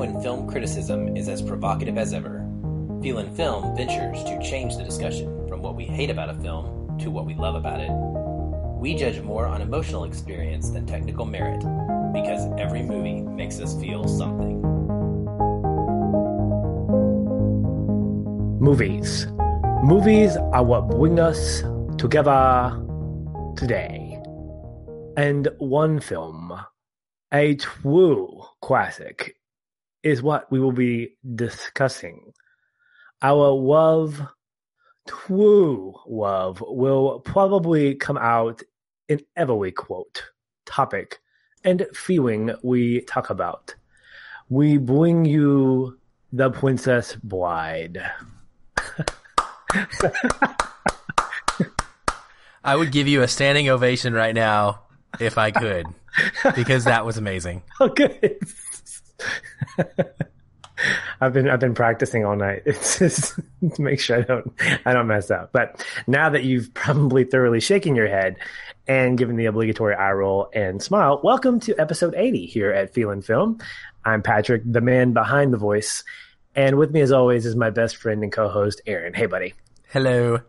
when film criticism is as provocative as ever, Feelin' Film ventures to change the discussion from what we hate about a film to what we love about it. We judge more on emotional experience than technical merit because every movie makes us feel something. Movies. Movies are what bring us together today. And one film, a true classic, is what we will be discussing. Our love, true love, will probably come out in every quote, topic, and feeling we talk about. We bring you The Princess Bride. I would give you a standing ovation right now if I could, because that was amazing. Oh, good. I've been I've been practicing all night. It's just to make sure I don't I don't mess up. But now that you've probably thoroughly shaken your head and given the obligatory eye roll and smile, welcome to episode 80 here at Feelin' Film. I'm Patrick, the man behind the voice, and with me as always is my best friend and co-host Aaron. Hey buddy. Hello.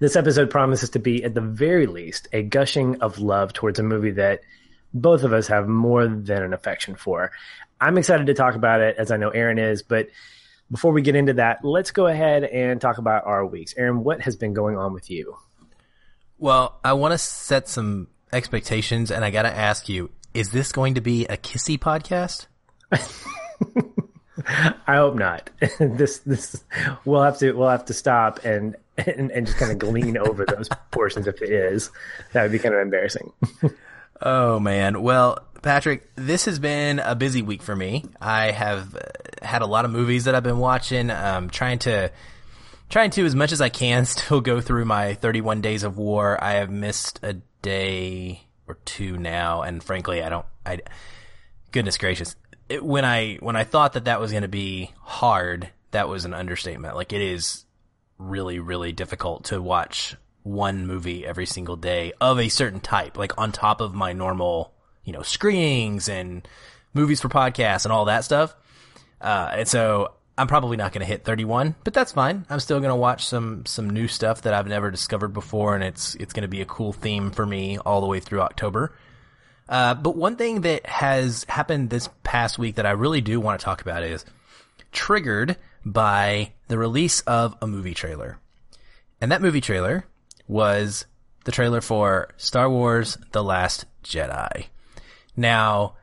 This episode promises to be at the very least a gushing of love towards a movie that both of us have more than an affection for. I'm excited to talk about it as I know Aaron is, but before we get into that, let's go ahead and talk about our weeks. Aaron, what has been going on with you? Well, I want to set some expectations and I got to ask you, is this going to be a kissy podcast? I hope not. this this we'll have to we'll have to stop and and, and just kind of glean over those portions if it is. That would be kind of embarrassing. Oh man. Well, Patrick, this has been a busy week for me. I have had a lot of movies that I've been watching. Um, trying to trying to as much as I can still go through my 31 days of war. I have missed a day or two now, and frankly, I don't. I goodness gracious, it, when I when I thought that that was going to be hard, that was an understatement. Like it is really really difficult to watch one movie every single day of a certain type, like on top of my normal, you know, screenings and movies for podcasts and all that stuff. Uh, and so I'm probably not going to hit 31, but that's fine. I'm still going to watch some some new stuff that I've never discovered before, and it's it's going to be a cool theme for me all the way through October. Uh, but one thing that has happened this past week that I really do want to talk about is triggered by the release of a movie trailer. And that movie trailer was the trailer for Star Wars The Last Jedi. Now,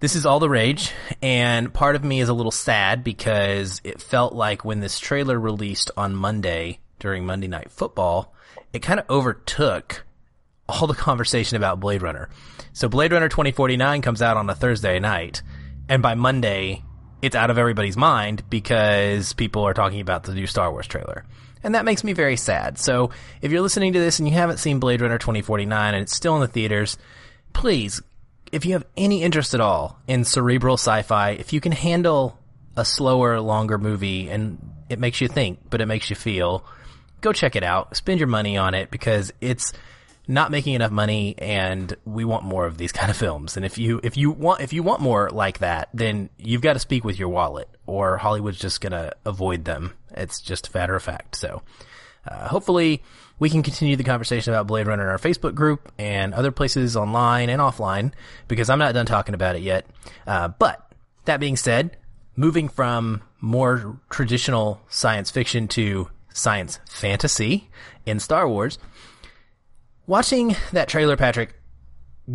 this is all the rage, and part of me is a little sad because it felt like when this trailer released on Monday during Monday Night Football, it kind of overtook all the conversation about Blade Runner. So Blade Runner 2049 comes out on a Thursday night, and by Monday, it's out of everybody's mind because people are talking about the new Star Wars trailer. And that makes me very sad. So if you're listening to this and you haven't seen Blade Runner 2049 and it's still in the theaters, please, if you have any interest at all in cerebral sci-fi, if you can handle a slower, longer movie and it makes you think, but it makes you feel, go check it out. Spend your money on it because it's not making enough money and we want more of these kind of films. And if you, if you want, if you want more like that, then you've got to speak with your wallet or Hollywood's just going to avoid them. It's just a matter of fact. So, uh, hopefully we can continue the conversation about Blade Runner in our Facebook group and other places online and offline because I'm not done talking about it yet. Uh, but that being said, moving from more traditional science fiction to science fantasy in Star Wars, watching that trailer, Patrick,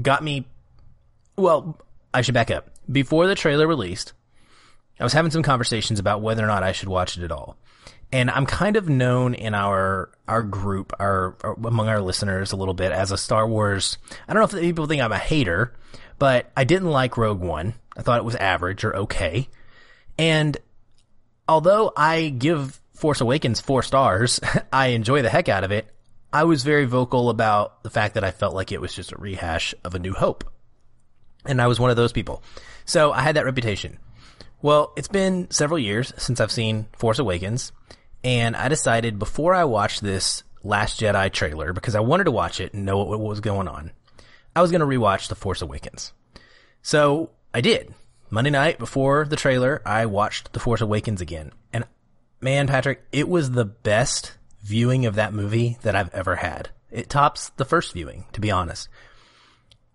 got me. Well, I should back up. Before the trailer released, I was having some conversations about whether or not I should watch it at all. And I'm kind of known in our our group, our, our among our listeners, a little bit as a Star Wars. I don't know if people think I'm a hater, but I didn't like Rogue One. I thought it was average or okay. And although I give Force Awakens four stars, I enjoy the heck out of it. I was very vocal about the fact that I felt like it was just a rehash of A New Hope. And I was one of those people. So I had that reputation. Well, it's been several years since I've seen Force Awakens, and I decided before I watched this Last Jedi trailer, because I wanted to watch it and know what, what was going on, I was going to rewatch The Force Awakens. So I did, Monday night before the trailer, I watched The Force Awakens again. And man, Patrick, it was the best viewing of that movie that I've ever had. It tops the first viewing, to be honest.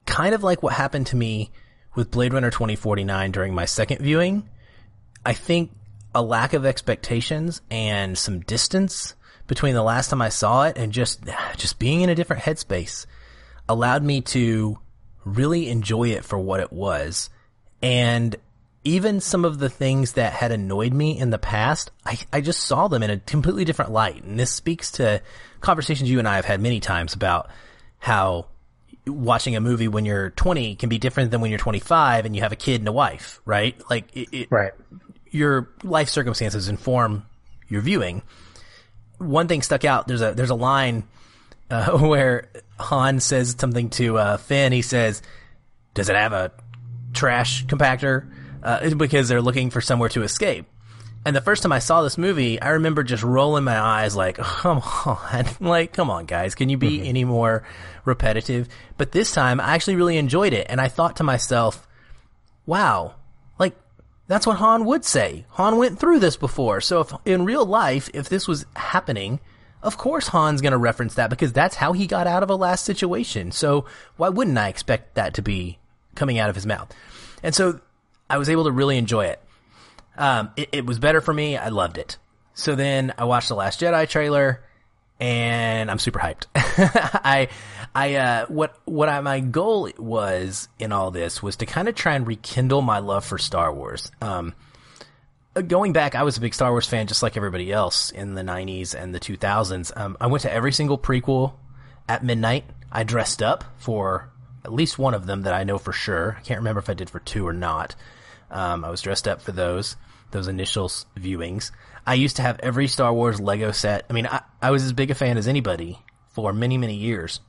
Kind of like what happened to me with Blade Runner 2049 during my second viewing. I think a lack of expectations and some distance between the last time I saw it and just, just being in a different headspace allowed me to really enjoy it for what it was. And even some of the things that had annoyed me in the past, I, I just saw them in a completely different light. And this speaks to conversations you and I have had many times about how watching a movie when you're 20 can be different than when you're 25 and you have a kid and a wife, right? Like, it, it, right. Your life circumstances inform your viewing. One thing stuck out. There's a there's a line uh, where Han says something to uh, Finn. He says, "Does it have a trash compactor?" Uh, because they're looking for somewhere to escape. And the first time I saw this movie, I remember just rolling my eyes like, come on, like, come on, guys, can you be mm-hmm. any more repetitive? But this time, I actually really enjoyed it, and I thought to myself, wow, like, that's what Han would say. Han went through this before, so if in real life, if this was happening, of course Han's going to reference that because that's how he got out of a last situation. So why wouldn't I expect that to be coming out of his mouth? And so I was able to really enjoy it. Um, it, it was better for me. I loved it. So then I watched the Last Jedi trailer, and I'm super hyped. I, I, uh, what, what I, my goal was in all this was to kind of try and rekindle my love for Star Wars. Um, going back, I was a big Star Wars fan, just like everybody else in the '90s and the 2000s. Um, I went to every single prequel at midnight. I dressed up for at least one of them that I know for sure. I can't remember if I did for two or not. Um, I was dressed up for those those initial viewings. I used to have every Star Wars Lego set. I mean, I, I was as big a fan as anybody for many many years,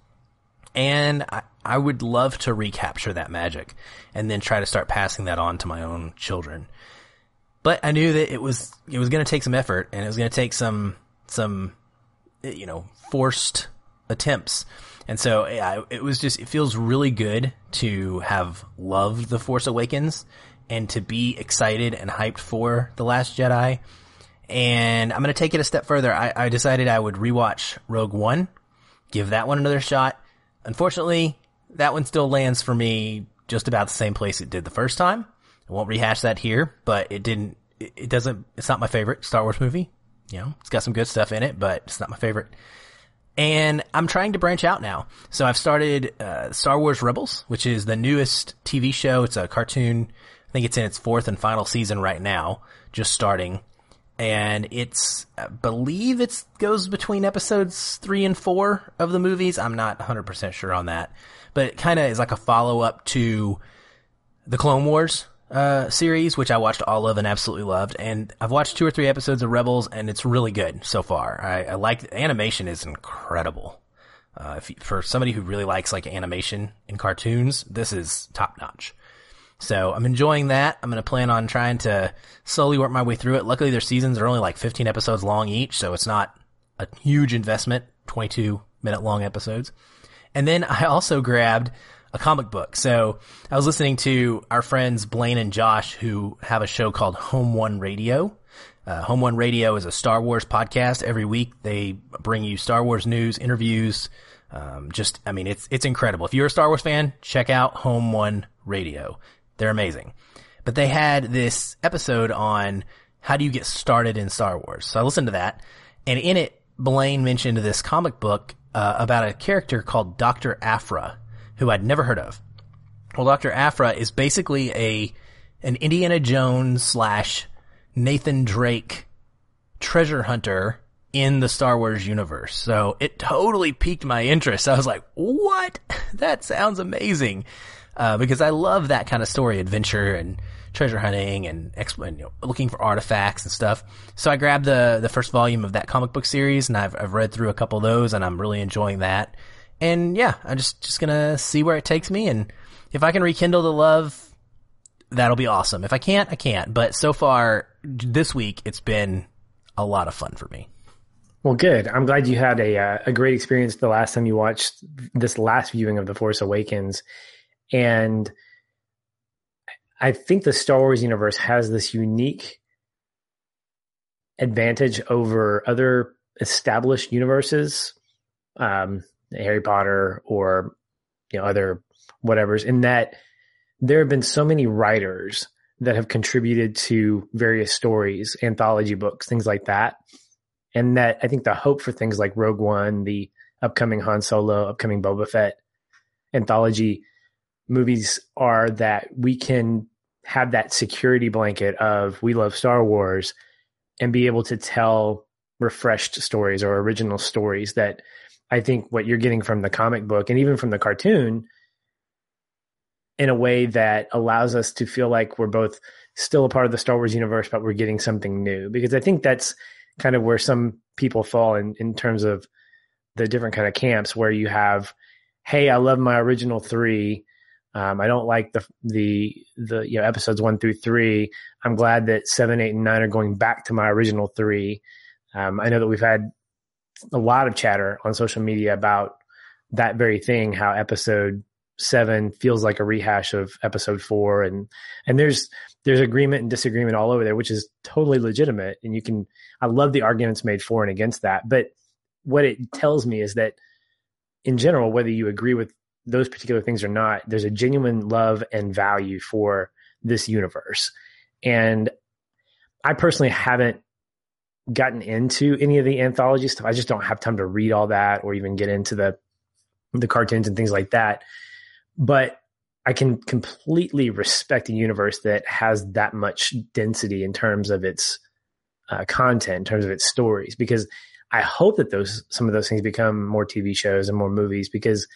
and I, I would love to recapture that magic and then try to start passing that on to my own children. But I knew that it was it was going to take some effort and it was going to take some some you know forced attempts. And so it was just it feels really good to have loved The Force Awakens and to be excited and hyped for The Last Jedi. And I'm going to take it a step further. I, I decided I would rewatch Rogue One, give that one another shot. Unfortunately, that one still lands for me just about the same place it did the first time. I won't rehash that here, but it didn't, it, doesn't, it's not my favorite Star Wars movie. You know, it's got some good stuff in it, but it's not my favorite. And I'm trying to branch out now. So I've started, uh, Star Wars Rebels, which is the newest TV show. It's a cartoon. I think it's in its fourth and final season right now, just starting. And it's, I believe it goes between episodes three and four of the movies. I'm not 100% sure on that, but it kind of is like a follow up to the Clone Wars uh, series, which I watched all of and absolutely loved. And I've watched two or three episodes of Rebels, and it's really good so far. I, I like animation is incredible. Uh, if, for somebody who really likes like animation in cartoons, this is top notch. So I'm enjoying that. I'm going to plan on trying to slowly work my way through it. Luckily, their seasons are only like 15 episodes long each, so it's not a huge investment. 22 minute long episodes. And then I also grabbed a comic book. So I was listening to our friends Blaine and Josh who have a show called Home One Radio. Uh, Home One Radio is a Star Wars podcast. Every week they bring you Star Wars news, interviews. Um, just, I mean, it's, it's incredible. If you're a Star Wars fan, check out Home One Radio. They're amazing. But they had this episode on how do you get started in Star Wars. So I listened to that and in it, Blaine mentioned this comic book uh, about a character called Dr. Aphra, who I'd never heard of. Well, Dr. Aphra is basically a, an Indiana Jones slash Nathan Drake treasure hunter in the Star Wars universe. So it totally piqued my interest. I was like, what? That sounds amazing. Uh, because I love that kind of story, adventure and treasure hunting and you know, looking for artifacts and stuff. So I grabbed the, the first volume of that comic book series and I've, I've read through a couple of those and I'm really enjoying that. And yeah, I'm just, just gonna see where it takes me. And if I can rekindle the love, that'll be awesome. If I can't, I can't. But so far this week, it's been a lot of fun for me. Well, good. I'm glad you had a uh, a great experience the last time you watched this last viewing of The Force Awakens, and I think the Star Wars universe has this unique advantage over other established universes, um, Harry Potter or you know other whatever's, in that there have been so many writers that have contributed to various stories, anthology books, things like that. And that I think the hope for things like Rogue One, the upcoming Han Solo, upcoming Boba Fett anthology movies are that we can have that security blanket of we love Star Wars and be able to tell refreshed stories or original stories that I think what you're getting from the comic book and even from the cartoon in a way that allows us to feel like we're both still a part of the Star Wars universe, but we're getting something new. Because I think that's kind of where some people fall in, in terms of the different kind of camps where you have, hey, I love my original three. Um, I don't like the the the you know episodes one through three. I'm glad that seven, eight, and nine are going back to my original three. Um, I know that we've had a lot of chatter on social media about that very thing, how episode seven feels like a rehash of episode four, and and there's there's agreement and disagreement all over there, which is totally legitimate. And you can I love the arguments made for and against that, but what it tells me is that in general, whether you agree with those particular things or not, there's a genuine love and value for this universe. And I personally haven't gotten into any of the anthology stuff. I just don't have time to read all that or even get into the the cartoons and things like that. But I can completely respect a universe that has that much density in terms of its uh, content, in terms of its stories, because I hope that those some of those things become more TV shows and more movies because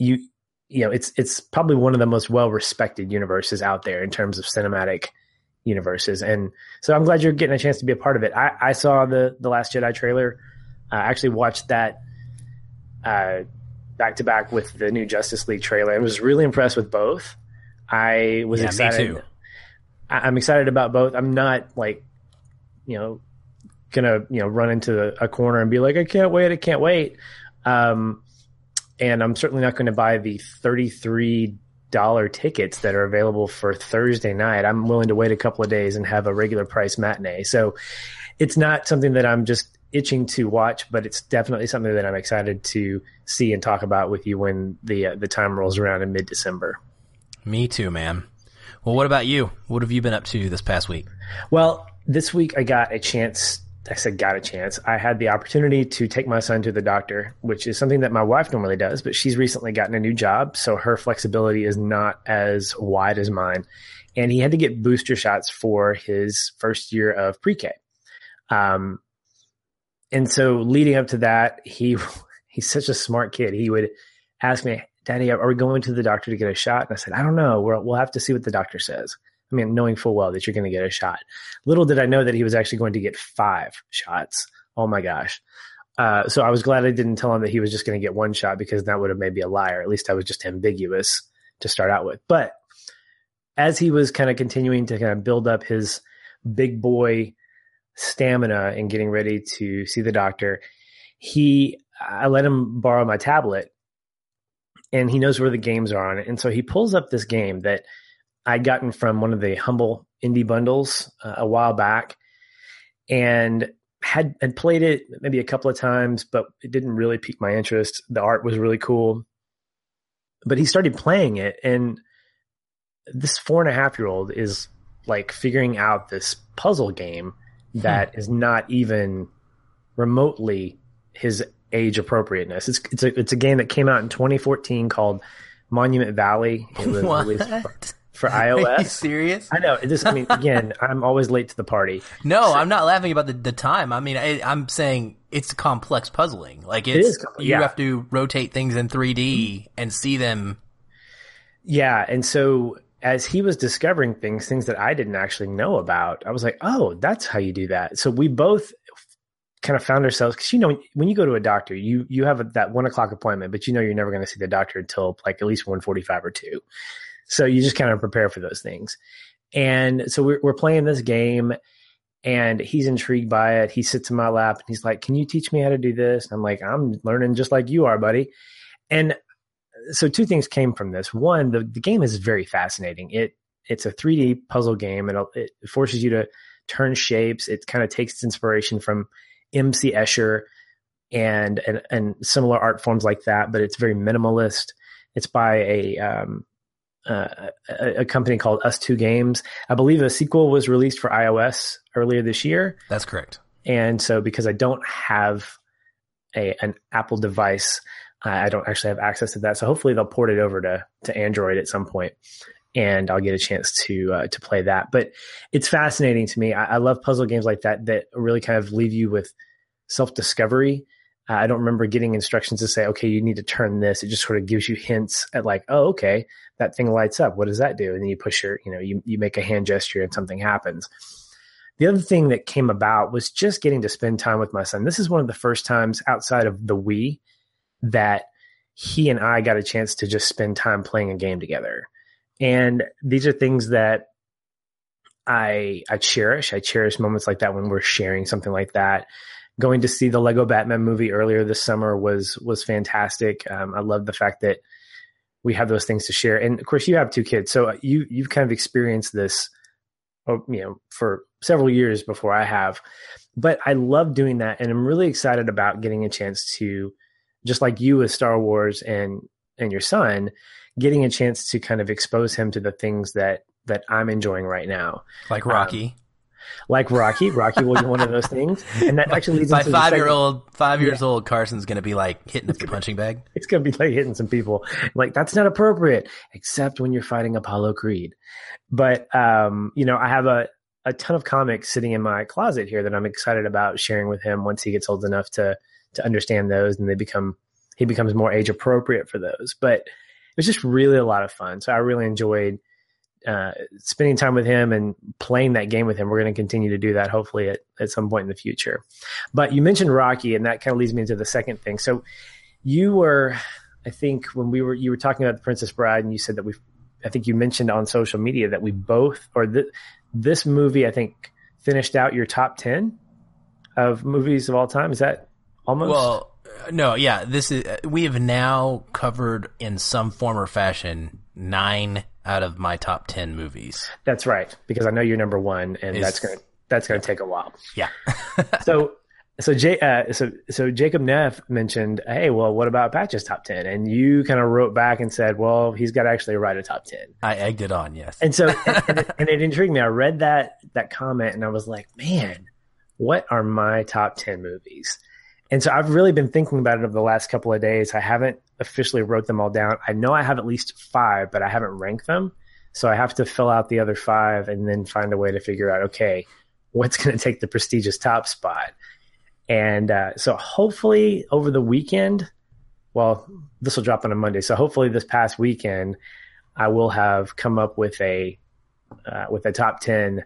you you know it's it's probably one of the most well respected universes out there in terms of cinematic universes and so I'm glad you're getting a chance to be a part of it. I, I saw the the Last Jedi trailer. I actually watched that uh, back to back with the new Justice League trailer. I was really impressed with both. I was Yeah, me excited. too. I, I'm excited about both. I'm not like you know gonna you know run into a corner and be like I can't wait, I can't wait. Um, and I'm certainly not going to buy the thirty three dollar tickets that are available for Thursday night. I'm willing to wait a couple of days and have a regular price matinee. So it's not something that I'm just itching to watch, but it's definitely something that I'm excited to see and talk about with you when the uh, the time rolls around in mid December. Me too, man. Well, what about you? What have you been up to this past week? Well, this week I got a chance. I said got a chance. I had the opportunity to take my son to the doctor, which is something that my wife normally does, but she's recently gotten a new job, so her flexibility is not as wide as mine. And he had to get booster shots for his first year of pre-K. Um, and so leading up to that, he he's such a smart kid. He would ask me, "Daddy, are we going to the doctor to get a shot?" And I said, "I don't know. We'll, we'll have to see what the doctor says." I mean, knowing full well that you're going to get a shot. Little did I know that he was actually going to get five shots. Oh my gosh. Uh, so I was glad I didn't tell him that he was just going to get one shot because that would have made me a liar. At least I was just ambiguous to start out with. But as he was kind of continuing to kind of build up his big boy stamina and getting ready to see the doctor, he I let him borrow my tablet and he knows where the games are on it. And so he pulls up this game that I'd gotten from one of the humble indie bundles uh, a while back and had had played it maybe a couple of times, but it didn't really pique my interest. The art was really cool. But he started playing it and this four and a half year old is like figuring out this puzzle game that is not even remotely his age appropriateness. It's it's a it's a game that came out in 2014 called Monument Valley. It was released for, for Are you iOS. serious? I know. This, I mean, again, I'm always late to the party. No, I'm not laughing about the, the time. I mean, I, I'm saying it's complex puzzling. Like it's is complex, you yeah. have to rotate things in 3D and see them. Yeah, and so as he was discovering things, things that I didn't actually know about, I was like, "Oh, that's how you do that." So we both kind of found ourselves because you know when you go to a doctor, you you have a, that one o'clock appointment, but you know you're never going to see the doctor until like at least one forty five or two. So you just kind of prepare for those things. And so we're we're playing this game, and he's intrigued by it. He sits in my lap and he's like, "Can you teach me how to do this?" And I'm like, "I'm learning just like you are, buddy." And so two things came from this. One, the, the game is very fascinating. It it's a 3D puzzle game, and it forces you to turn shapes. It kind of takes its inspiration from M.C. Escher and, and and similar art forms like that, but it's very minimalist. It's by a um, uh, a, a, company called ustwo Games. I believe a sequel was released for iOS earlier this year. That's correct. And so, because I don't have a an Apple device, I don't actually have access to that. So hopefully they'll port it over to to Android at some point, and I'll get a chance to uh, to play that. But it's fascinating to me. I, I, love puzzle games like that that really kind of leave you with self discovery. I don't remember getting instructions to say, okay, you need to turn this. It just sort of gives you hints at like, oh, okay, that thing lights up. What does that do? And then you push your, you know, you you make a hand gesture and something happens. The other thing that came about was just getting to spend time with my son. This is one of the first times outside of the Wii that he and I got a chance to just spend time playing a game together. And these are things that I I cherish. I cherish moments like that when we're sharing something like that. Going to see the Lego Batman movie earlier this summer was was fantastic. Um, I love the fact that we have those things to share. And of course, you have two kids, so you you've kind of experienced this Oh, you know, for several years before I have. But I love doing that, and I'm really excited about getting a chance to, just like you with Star Wars and and your son, getting a chance to kind of expose him to the things that that I'm enjoying right now, like Rocky. Um, like Rocky. Rocky will be one of those things, and that actually leads my five year old, five years yeah. old Carson's going to be like hitting the punching bag. It's going to be like hitting some people. Like that's not appropriate, except when you're fighting Apollo Creed. But um, you know, I have a a ton of comics sitting in my closet here that I'm excited about sharing with him once he gets old enough to to understand those, and they become he becomes more age appropriate for those. But it was just really a lot of fun. So I really enjoyed uh, spending time with him and playing that game with him. We're going to continue to do that hopefully at, at some point in the future. But you mentioned Rocky, and that kind of leads me into the second thing. So you were, I think, when we were you were talking about the Princess Bride, and you said that we, I think you mentioned on social media that we both, or th- this movie, I think, finished out your top ten of movies of all time. Is that almost? Well, no, yeah. This is we have now covered in some form or fashion nine out of my top 10 movies. That's right. Because I know you're number one and is, that's going to, that's going to take a while. Yeah. so, so Jay, uh, so, so Jacob Neff mentioned, Hey, well, what about Patch's top 10? And you kind of wrote back and said, well, he's got to actually write a top 10. I egged it on. Yes. And so, and, and, it, and it intrigued me. I read that, that comment and I was like, man, what are my top 10 movies? And so I've really been thinking about it over the last couple of days. I haven't officially wrote them all down. I know I have at least five, but I haven't ranked them. So I have to fill out the other five and then find a way to figure out, okay, what's going to take the prestigious top spot. And uh, so hopefully over the weekend, well, this will drop on a Monday. So hopefully this past weekend, I will have come up with a uh, with a top ten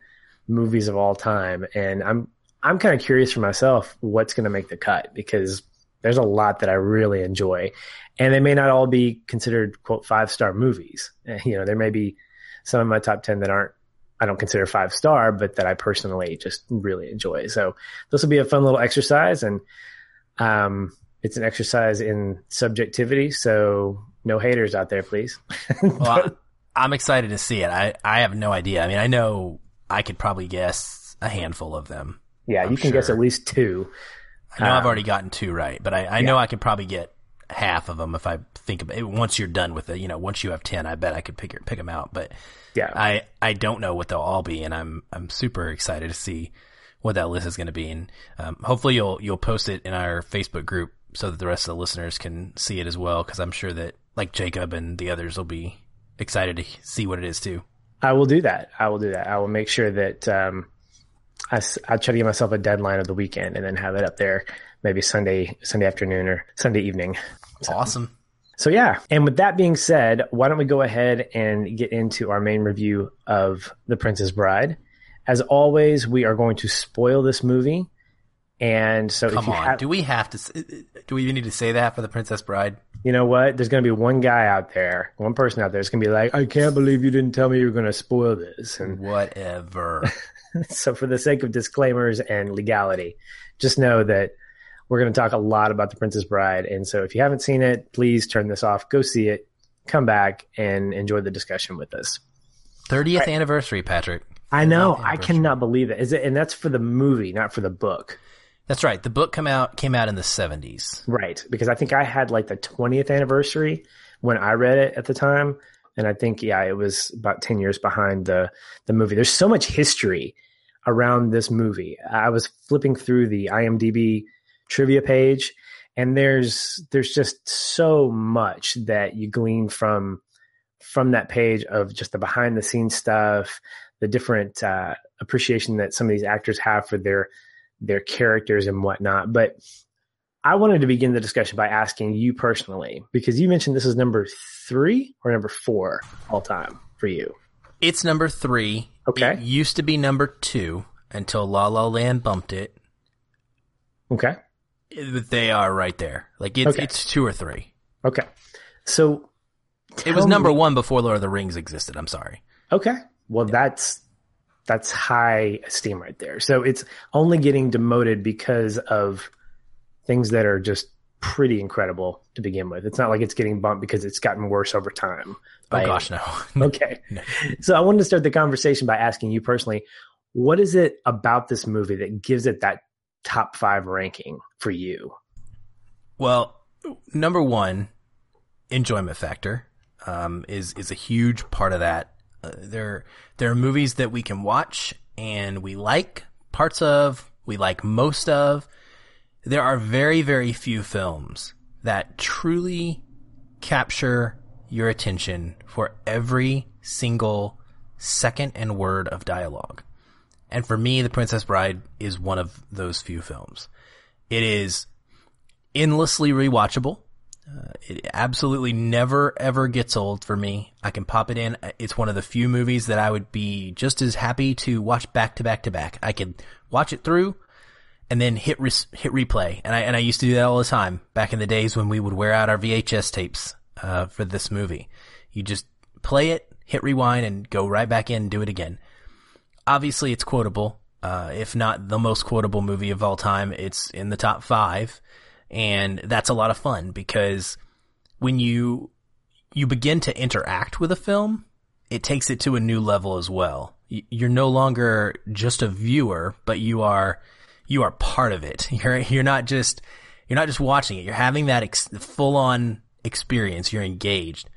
movies of all time, and I'm I'm kind of curious for myself what's going to make the cut because there's a lot that I really enjoy, and they may not all be considered quote five star movies. You know, there may be some of my top ten that aren't I don't consider five star, but that I personally just really enjoy. So this will be a fun little exercise, and um, it's an exercise in subjectivity. So no haters out there, please. well, I'm excited to see it. I I have no idea. I mean, I know I could probably guess a handful of them. Yeah, I'm you can sure. guess at least two. I know um, I've already gotten two right, but I, I yeah. know I can probably get half of them if I think about it. Once you're done with it, you know, once you have ten, I bet I could pick pick them out. But yeah, I I don't know what they'll all be, and I'm I'm super excited to see what that list is going to be, and um, hopefully you'll you'll post it in our Facebook group so that the rest of the listeners can see it as well. Because I'm sure that like Jacob and the others will be excited to see what it is too. I will do that. I will do that. I will make sure that um, I, I try to give myself a deadline of the weekend and then have it up there maybe Sunday Sunday afternoon or Sunday evening. So, awesome. So yeah, and with that being said, why don't we go ahead and get into our main review of The Princess Bride? As always, we are going to spoil this movie. And so, come on, have, do we have to? Do we even need to say that for The Princess Bride? You know what? There's going to be one guy out there, one person out there, is going to be like, "I can't believe you didn't tell me you were going to spoil this." And whatever. so for the sake of disclaimers and legality, just know that we're going to talk a lot about The Princess Bride. And so if you haven't seen it, please turn this off, go see it, come back and enjoy the discussion with us. 30th right. anniversary, Patrick. I know. I cannot believe it. Is it? And that's for the movie, not for the book. That's right. The book come out came out in the 70s. Right, because I think I had like the 20th anniversary when I read it at the time, and I think yeah, it was about 10 years behind the the movie. There's so much history around this movie. I was flipping through the IMDb trivia page and there's there's just so much that you glean from from that page of just the behind the scenes stuff, the different uh, appreciation that some of these actors have for their their characters and whatnot. But I wanted to begin the discussion by asking you personally, because you mentioned this is number three or number four all time for you. It's number three. Okay. It used to be number two until La La Land bumped it. Okay. They are right there. Like it's okay. it's two or three. Okay. So it was number me. one before Lord of the Rings existed. I'm sorry. Okay. Well, that's that's high esteem right there. So it's only getting demoted because of things that are just pretty incredible to begin with. It's not like it's getting bumped because it's gotten worse over time. Oh gosh, no. okay. No. So I wanted to start the conversation by asking you personally, what is it about this movie that gives it that top five ranking for you? Well, number one, enjoyment factor um, is is a huge part of that. Uh, there there are movies that we can watch and we like parts of, we like most of. There are very very few films that truly capture your attention for every single second and word of dialogue. And for me, The Princess Bride is one of those few films. It is endlessly rewatchable. Uh, it absolutely never ever gets old for me. I can pop it in. It's one of the few movies that I would be just as happy to watch back to back to back. I could watch it through and then hit re- hit replay. And I and I used to do that all the time back in the days when we would wear out our VHS tapes uh, for this movie. You just play it, hit rewind, and go right back in and do it again obviously it's quotable. Uh, if not the most quotable movie of all time, it's in the top five. And that's a lot of fun because when you, you begin to interact with a film, it takes it to a new level as well. You're no longer just a viewer, but you are, you are part of it. You're, you're not just, you're not just watching it. You're having that ex- full on experience. You're engaged.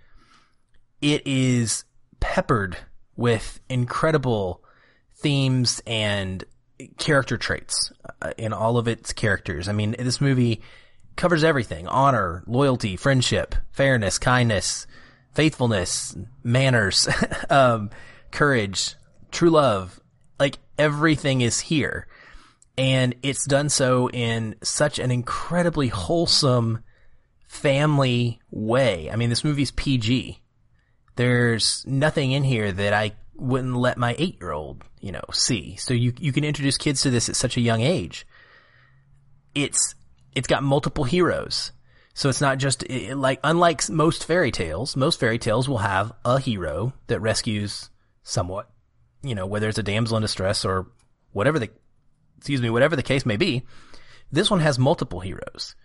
It is peppered with incredible themes and character traits uh, in all of its characters. I mean, this movie covers everything honor, loyalty, friendship, fairness, kindness, faithfulness, manners, um, courage, true love. Like everything is here. And it's done so in such an incredibly wholesome family way. I mean, this movie's PG. There's nothing in here that I wouldn't let my eight year old, you know, see. So you, you can introduce kids to this at such a young age. It's, it's got multiple heroes. So it's not just it, like, unlike most fairy tales, most fairy tales will have a hero that rescues somewhat, you know, whether it's a damsel in distress or whatever the, excuse me, whatever the case may be. This one has multiple heroes.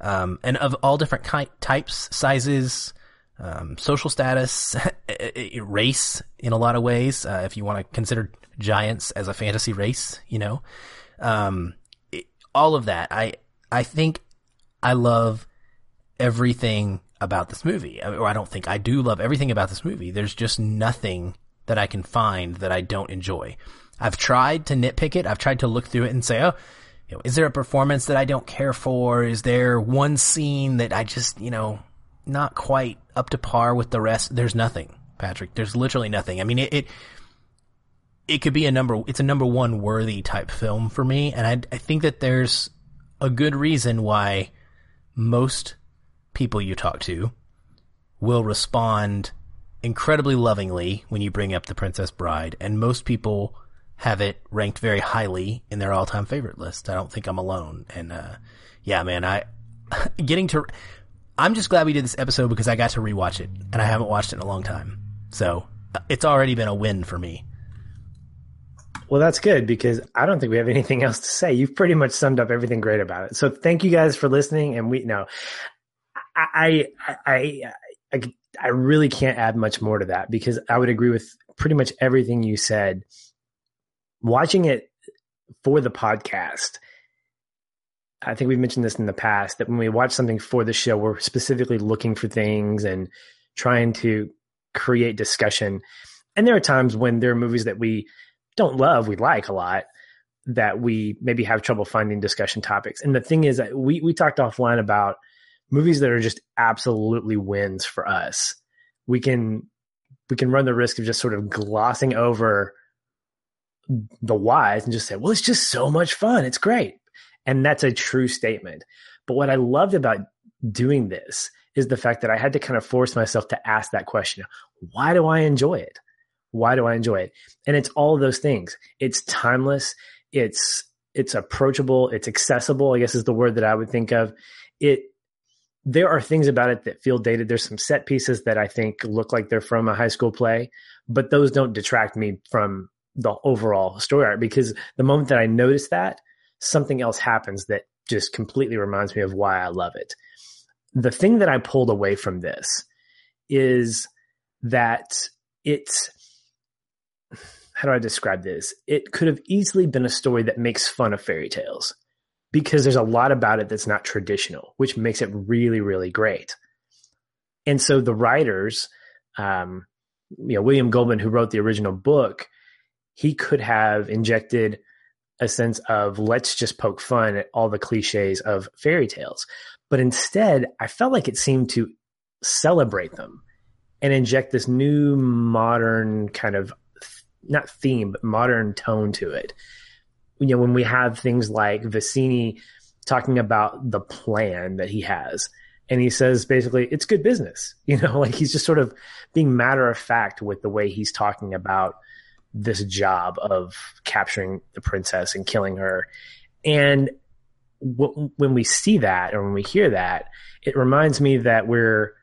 Um, and of all different ki- types, sizes, um, social status, race in a lot of ways. Uh, if you want to consider giants as a fantasy race, you know, um, it, all of that. I I think I love everything about this movie, or I don't think I do love everything about this movie. There's just nothing that I can find that I don't enjoy. I've tried to nitpick it. I've tried to look through it and say, oh, you know, is there a performance that I don't care for? Is there one scene that I just, you know, not quite up to par with the rest. There's nothing, Patrick. There's literally nothing. I mean, it, it, it could be a number, it's a number one worthy type film for me. And I, I think that there's a good reason why most people you talk to will respond incredibly lovingly when you bring up The Princess Bride. And most people have it ranked very highly in their all time favorite list. I don't think I'm alone. And, uh, yeah, man, I, getting to, I'm just glad we did this episode because I got to rewatch it and I haven't watched it in a long time. So it's already been a win for me. Well, that's good because I don't think we have anything else to say. You've pretty much summed up everything great about it. So thank you guys for listening. And we know I, I, I, I, I really can't add much more to that because I would agree with pretty much everything you said. Watching it for the podcast, I think we've mentioned this in the past that when we watch something for the show, we're specifically looking for things and trying to create discussion. And there are times when there are movies that we don't love, we like a lot, that we maybe have trouble finding discussion topics. And the thing is that we we talked offline about movies that are just absolutely wins for us. We can we can run the risk of just sort of glossing over the whys and just say, well, it's just so much fun. It's great. And that's a true statement. But what I loved about doing this is the fact that I had to kind of force myself to ask that question why do I enjoy it? Why do I enjoy it? And it's all of those things. It's timeless. It's it's approachable. It's accessible. I guess is the word that I would think of. It there are things about it that feel dated. There's some set pieces that I think look like they're from a high school play, but those don't detract me from the overall story art because the moment that I notice that, something else happens that just completely reminds me of why I love it. The thing that I pulled away from this is that it's how do I describe this? It could have easily been a story that makes fun of fairy tales because there's a lot about it that's not traditional, which makes it really, really great. And so the writers, um, you know, William Goldman, who wrote the original book, he could have injected a sense of let's just poke fun at all the cliches of fairy tales. But instead, I felt like it seemed to celebrate them and inject this new modern kind of not theme, but modern tone to it. You know, when we have things like Vizzini talking about the plan that he has, and he says basically it's good business. You know, like he's just sort of being matter of fact with the way he's talking about this job of capturing the princess and killing her. And w- when we see that or when we hear that, it reminds me that we're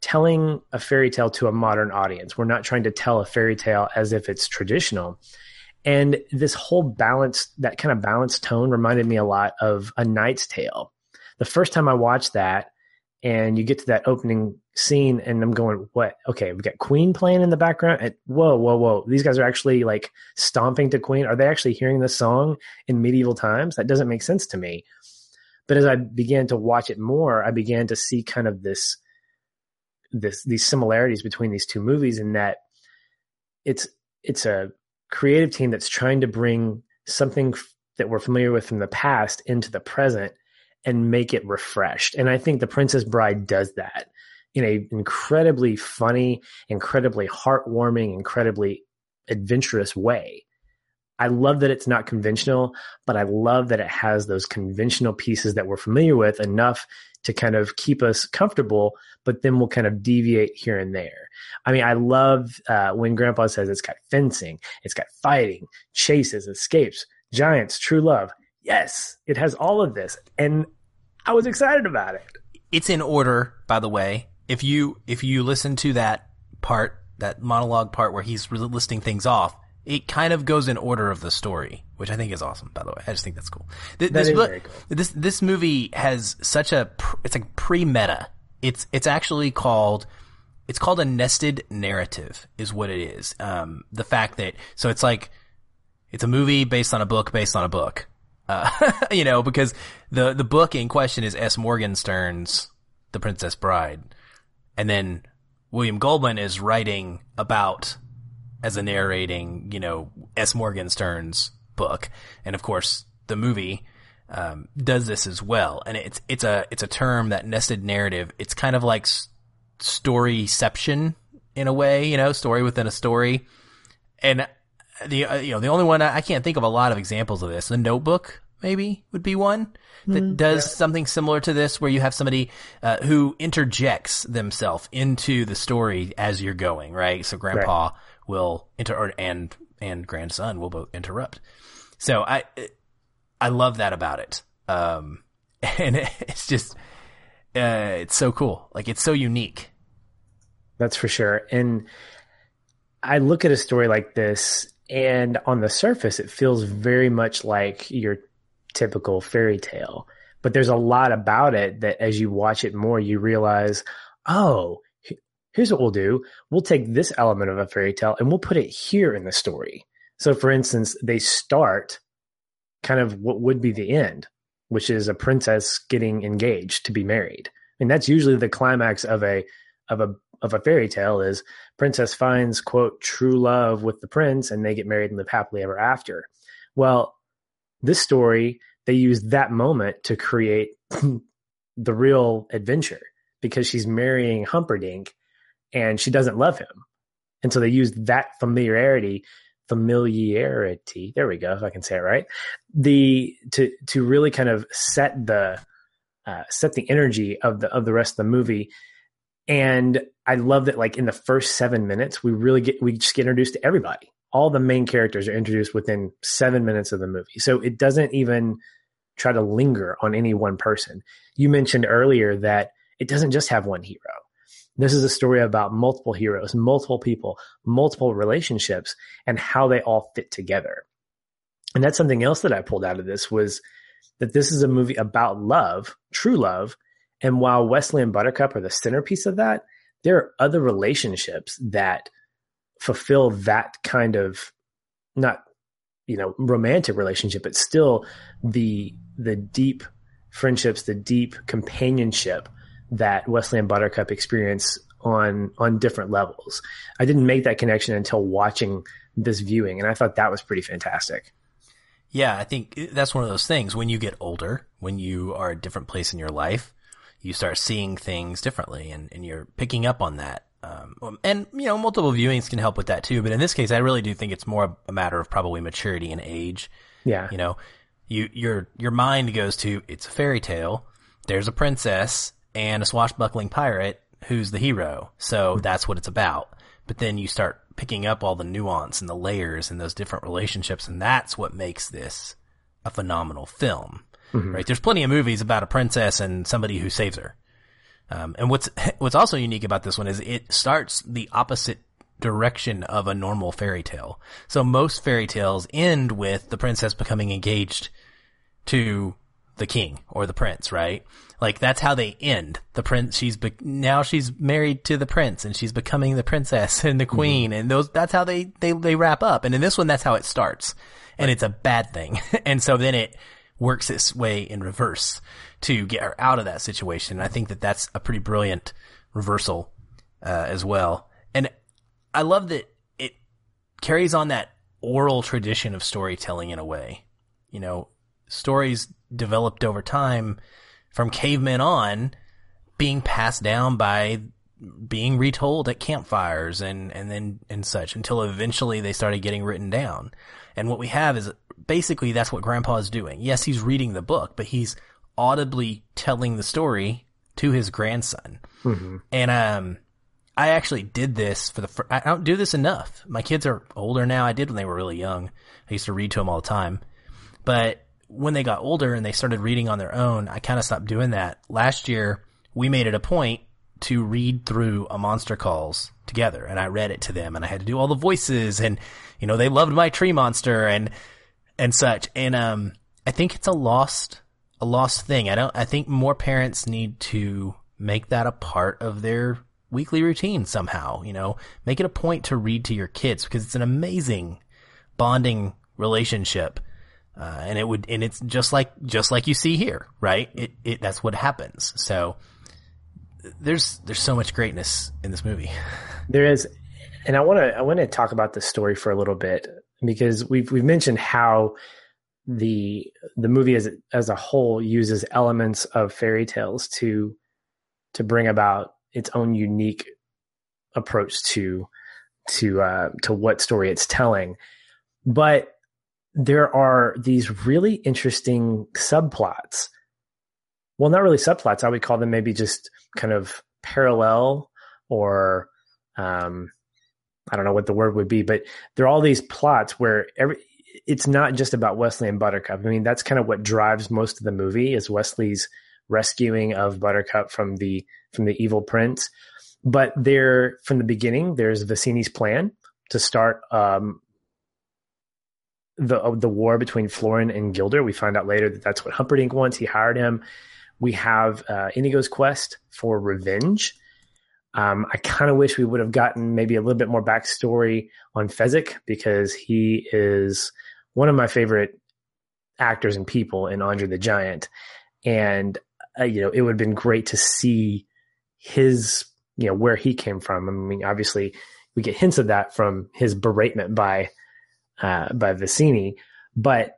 telling a fairy tale to a modern audience. We're not trying to tell a fairy tale as if it's traditional. And this whole balance, that kind of balanced tone reminded me a lot of A Knight's Tale. The first time I watched that, and you get to that opening scene, and I'm going, what? Okay, we've got Queen playing in the background. And whoa, whoa, whoa. These guys are actually like stomping to Queen. Are they actually hearing this song in medieval times? That doesn't make sense to me. But as I began to watch it more, I began to see kind of this this these similarities between these two movies in that it's it's a creative team that's trying to bring something that we're familiar with from the past into the present and make it refreshed. And I think The Princess Bride does that in a incredibly funny, incredibly heartwarming, incredibly adventurous way. I love that it's not conventional, but I love that it has those conventional pieces that we're familiar with enough to kind of keep us comfortable, but then we'll kind of deviate here and there. I mean, I love uh, when Grandpa says it's got fencing, it's got fighting, chases, escapes, giants, true love. Yes, it has all of this, and I was excited about it. It's in order, by the way. If you if you listen to that part, that monologue part where he's listing things off, it kind of goes in order of the story, which I think is awesome. By the way, I just think that's cool. Th- that this, very cool. This this movie has such a it's like pre meta. It's it's actually called it's called a nested narrative is what it is. Um, the fact that so it's like it's a movie based on a book based on a book. Uh, you know, because the the book in question is S. Morgenstern's The Princess Bride, and then William Goldman is writing about as a narrating, you know, S. Morgenstern's book, and of course the movie um, does this as well. And it's it's a it's a term that nested narrative. It's kind of like storyception in a way, you know, story within a story. And the uh, you know the only one I, I, can't think of a lot of examples of this. The Notebook maybe would be one that mm, does yeah. something similar to this, where you have somebody uh, who interjects themselves into the story as you're going, right? So Grandpa. Right will inter and and grandson will both interrupt. So I I love that about it. Um, and it's just uh, it's so cool. Like it's so unique. That's for sure. And I look at a story like this, and on the surface, it feels very much like your typical fairy tale. But there's a lot about it that, as you watch it more, you realize, oh, here's what we'll do. We'll take this element of a fairy tale and we'll put it here in the story. So for instance, they start kind of what would be the end, which is a princess getting engaged to be married. And that's usually the climax of a of a of a fairy tale is princess finds quote true love with the prince and they get married and live happily ever after. Well, this story they use that moment to create the real adventure because she's marrying Humperdinck and she doesn't love him. And so they use that familiarity, familiarity. There we go, if I can say it right. The to to really kind of set the uh, set the energy of the of the rest of the movie. And I love that, like in the first seven minutes, we really get we just get introduced to everybody. All the main characters are introduced within seven minutes of the movie, so it doesn't even try to linger on any one person. You mentioned earlier that it doesn't just have one hero. This is a story about multiple heroes, multiple people, multiple relationships, and how they all fit together. And that's something else that I pulled out of this was that this is a movie about love, true love. And while Westley and Buttercup are the centerpiece of that, there are other relationships that fulfill that kind of not you know romantic relationship but still the the deep friendships the deep companionship that Westley and Buttercup experience on on different levels. I didn't make that connection until watching this viewing, and I thought that was pretty fantastic. Yeah, I think that's one of those things. When you get older, when you are a different place in your life, you start seeing things differently, and, and you're picking up on that. Um, and you know, multiple viewings can help with that too. But in this case, I really do think it's more a matter of probably maturity and age. Yeah, you know, you your your mind goes to it's a fairy tale. There's a princess and a swashbuckling pirate who's the hero. So that's what it's about. But then you start picking up all the nuance and the layers and those different relationships, and that's what makes this a phenomenal film. Mm-hmm. Right? There's plenty of movies about a princess and somebody who saves her. Um, and what's what's also unique about this one is it starts the opposite direction of a normal fairy tale. So most fairy tales end with the princess becoming engaged to the king or the prince, right? Like that's how they end. The prince, she's be- now she's married to the prince and she's becoming the princess and the mm-hmm. queen, mm-hmm. and those that's how they they they wrap up. And in this one, that's how it starts, and it's a bad thing. and so then it works its way in reverse to get her out of that situation. And I think that that's a pretty brilliant reversal uh, as well. And I love that it carries on that oral tradition of storytelling in a way. You know, stories developed over time from cavemen on being passed down by being retold at campfires and, and then and such until eventually they started getting written down. And what we have is basically that's what grandpa is doing. Yes, he's reading the book, but he's audibly telling the story to his grandson. Mm-hmm. And, um, I actually did this for the, fr- I don't do this enough. My kids are older now. I did when they were really young. I used to read to them all the time, but when they got older and they started reading on their own, I kind of stopped doing that. Last year, we made it a point to read through a monster calls together and I read it to them and I had to do all the voices and, you know, they loved my tree monster and, and such. And, um, I think it's a lost, a lost thing. I don't, I think more parents need to make that a part of their weekly routine somehow, you know, make it a point to read to your kids because it's an amazing bonding relationship uh, and it would, and it's just like, just like you see here, right? It, it, that's what happens. So there's, there's so much greatness in this movie. There is. And I want to, I want to talk about the story for a little bit because we've, we've mentioned how the, the movie as, as a whole uses elements of fairy tales to, to bring about its own unique approach to, to, uh, to what story it's telling. But there are these really interesting subplots. Well, not really subplots. I would call them maybe just kind of parallel or, um, I don't know what the word would be, but there are all these plots where every, it's not just about Westley and Buttercup. I mean, that's kind of what drives most of the movie is Westley's rescuing of Buttercup from the, from the evil prince. But there, from the beginning, there's Vizzini's plan to start um, the the war between Florin and Guilder. We find out later that that's what Humperdinck wants. He hired him. We have uh, Inigo's quest for revenge. Um, I kind of wish we would have gotten maybe a little bit more backstory on Fezzik because he is one of my favorite actors and people in Andre the Giant, and uh, you know it would have been great to see his you know where he came from. I mean, obviously we get hints of that from his beratement by uh, by Vizzini, but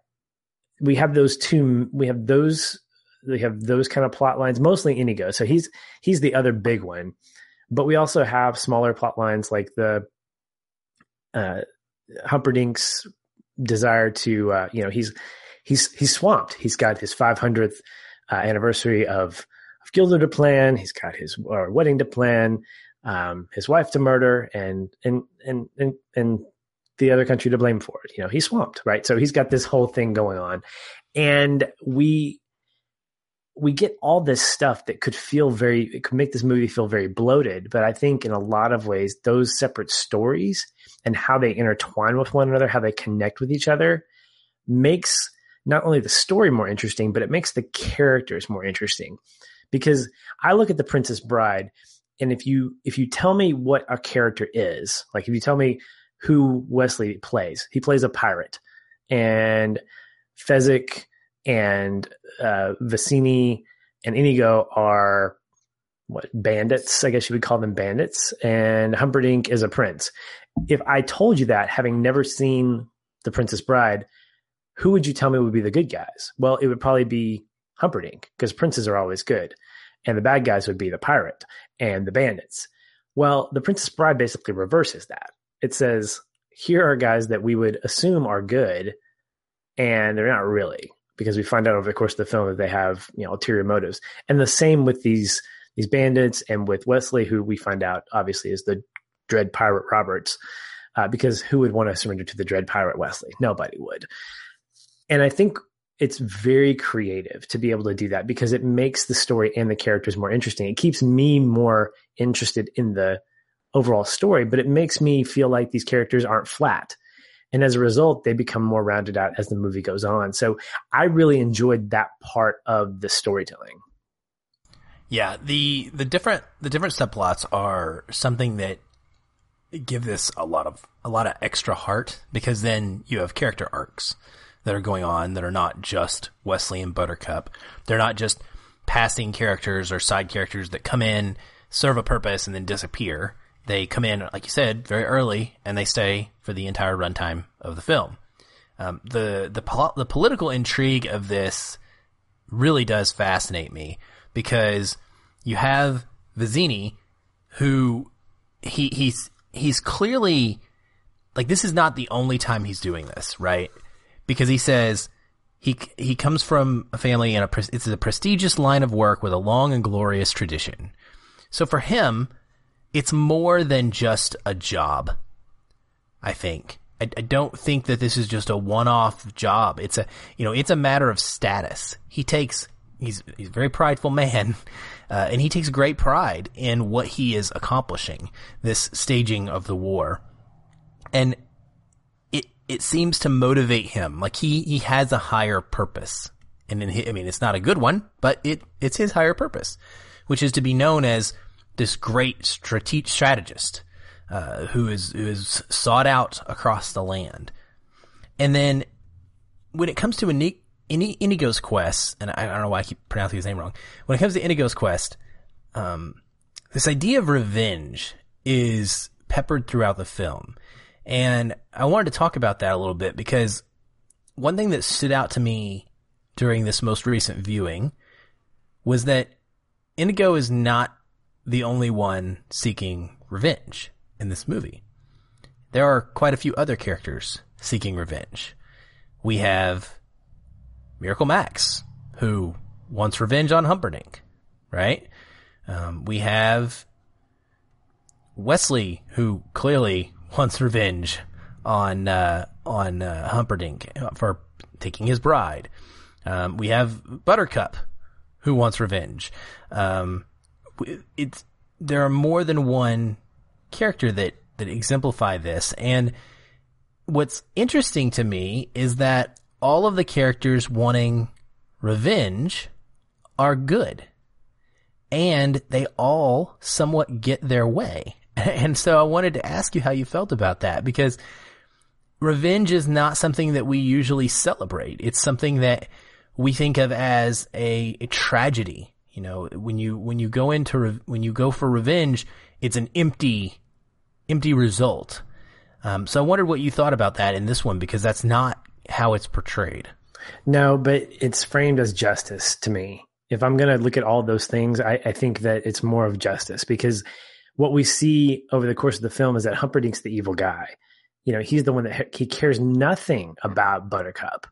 we have those two. We have those. We have those kind of plot lines, mostly Inigo. So he's he's the other big one, but we also have smaller plot lines like the uh, Humperdinck's desire to uh, you know he's he's he's swamped. He's got his 500th uh, anniversary of of Guilder to plan. He's got his uh, wedding to plan, um, his wife to murder, and and and and and the other country to blame for it. You know, he's swamped, right? So he's got this whole thing going on, and we we get all this stuff that could feel very it could make this movie feel very bloated but i think in a lot of ways those separate stories and how they intertwine with one another how they connect with each other makes not only the story more interesting but it makes the characters more interesting because i look at the princess bride and if you if you tell me what a character is like if you tell me who westley plays he plays a pirate and fezzik and uh, Vizzini and Inigo are what bandits? I guess you would call them bandits. And Humperdinck is a prince. If I told you that, having never seen The Princess Bride, who would you tell me would be the good guys? Well, it would probably be Humperdinck because princes are always good, and the bad guys would be the pirate and the bandits. Well, The Princess Bride basically reverses that. It says here are guys that we would assume are good, and they're not really because we find out over the course of the film that they have you know ulterior motives and the same with these these bandits and with westley who we find out obviously is the dread pirate roberts uh, because who would want to surrender to the dread pirate westley nobody would and i think it's very creative to be able to do that because it makes the story and the characters more interesting it keeps me more interested in the overall story but it makes me feel like these characters aren't flat and as a result, they become more rounded out as the movie goes on. So I really enjoyed that part of the storytelling. Yeah, the the different the different subplots are something that give this a lot of a lot of extra heart because then you have character arcs that are going on that are not just Westley and Buttercup. They're not just passing characters or side characters that come in, serve a purpose, and then disappear. They come in, like you said, very early, and they stay for the entire runtime of the film. Um, the the pol- the political intrigue of this really does fascinate me because you have Vizzini, who he he's he's clearly like this is not the only time he's doing this, right? Because he says he he comes from a family and a it's a prestigious line of work with a long and glorious tradition. So for him, it's more than just a job. I think. I, I don't think that this is just a one-off job. It's a, you know, it's a matter of status. He takes, he's, he's a very prideful man, uh, and he takes great pride in what he is accomplishing, this staging of the war. And it, it seems to motivate him. Like he, he has a higher purpose. And in I mean, it's not a good one, but it, it's his higher purpose, which is to be known as this great strate- strategist uh, who is who is sought out across the land. And then when it comes to Ini- Ini- Inigo's quest, and I, don't know why I keep pronouncing his name wrong. When it comes to Inigo's quest, um, this idea of revenge is peppered throughout the film. And I wanted to talk about that a little bit because one thing that stood out to me during this most recent viewing was that Inigo is not the only one seeking revenge in this movie. There are quite a few other characters seeking revenge. We have Miracle Max, who wants revenge on Humperdinck, right? Um, we have Westley, who clearly wants revenge on uh, on uh, Humperdinck for taking his bride. Um, we have Buttercup, who wants revenge. Um, it's there are more than one character that that exemplify this, and what's interesting to me is that all of the characters wanting revenge are good. and they all somewhat get their way. And so I wanted to ask you how you felt about that because revenge is not something that we usually celebrate. It's something that we think of as a, a tragedy. You know, when you when you go into re- when you go for revenge, it's an empty empty result. Um, so I wondered what you thought about that in this one because that's not how it's portrayed. No, but it's framed as justice to me. If I'm going to look at all those things, I, I think that it's more of justice because what we see over the course of the film is that Humperdinck's the evil guy. You know, he's the one that he cares nothing about Buttercup.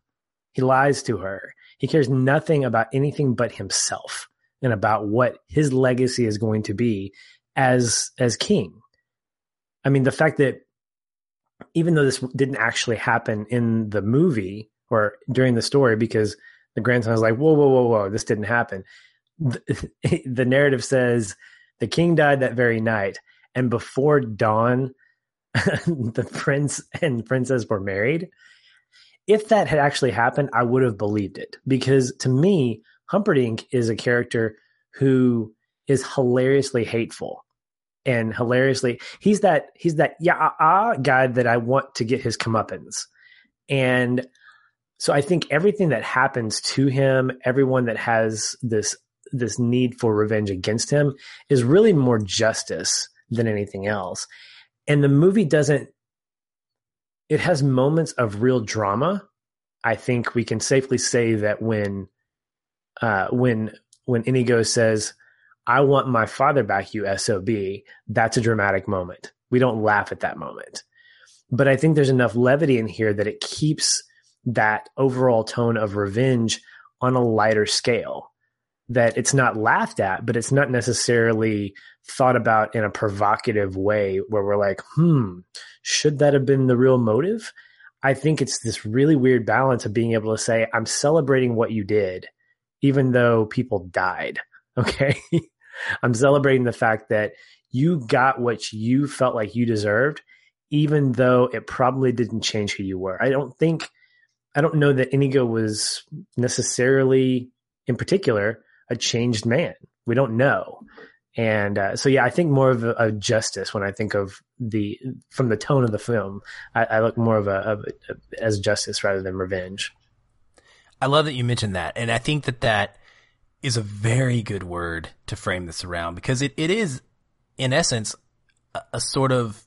He lies to her. He cares nothing about anything but himself and about what his legacy is going to be as as king. I mean, the fact that even though this didn't actually happen in the movie or during the story, because the grandson was like, "Whoa, whoa, whoa, whoa, this didn't happen." The, the narrative says the king died that very night, and before dawn, the prince and princess were married. If that had actually happened, I would have believed it because to me, Humperdinck is a character who is hilariously hateful and hilariously he's that he's that yeah ah guy that I want to get his comeuppance. And so I think everything that happens to him, everyone that has this this need for revenge against him is really more justice than anything else. And the movie doesn't it has moments of real drama. I think we can safely say that when uh, when when Inigo says, I want my father back, you SOB, that's a dramatic moment. We don't laugh at that moment. But I think there's enough levity in here that it keeps that overall tone of revenge on a lighter scale. That it's not laughed at, but it's not necessarily thought about in a provocative way where we're like, hmm, should that have been the real motive? I think it's this really weird balance of being able to say, I'm celebrating what you did, even though people died. Okay. I'm celebrating the fact that you got what you felt like you deserved, even though it probably didn't change who you were. I don't think, I don't know that Inigo was necessarily, in particular, a changed man. We don't know. And uh, so, yeah, I think more of a, a, justice when I think of the from the tone of the film. I, I look more of a, of a, as justice rather than revenge. I love that you mentioned that, and I think that that is a very good word to frame this around because it, it is, in essence, a, a sort of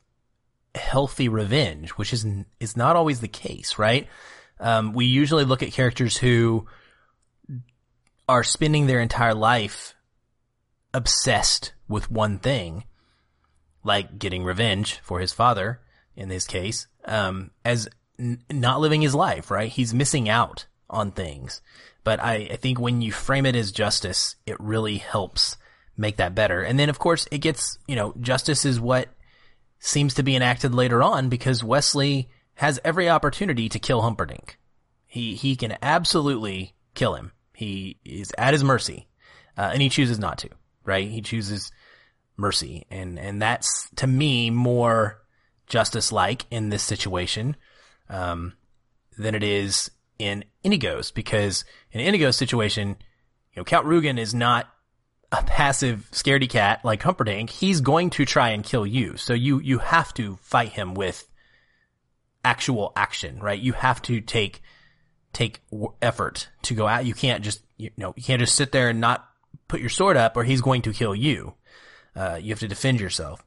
healthy revenge, which is is not always the case, right? Um, we usually look at characters who are spending their entire life obsessed with one thing, like getting revenge for his father, in this case, um, as n- not living his life, right? He's missing out on things. But I, I think when you frame it as justice, it really helps make that better. And then of course it gets, you know, justice is what seems to be enacted later on because Westley has every opportunity to kill Humperdinck. He, he can absolutely kill him. He is at his mercy. Uh, and he chooses not to, right? He chooses mercy. And, and that's to me more justice like in this situation, um, than it is in Inigo's because in Inigo's situation, you know, Count Rugen is not a passive scaredy cat like Humperdinck. He's going to try and kill you. So you, you have to fight him with actual action, right? You have to take, take effort to go out. You can't just, you know, you can't just sit there and not put your sword up or he's going to kill you. Uh, you have to defend yourself.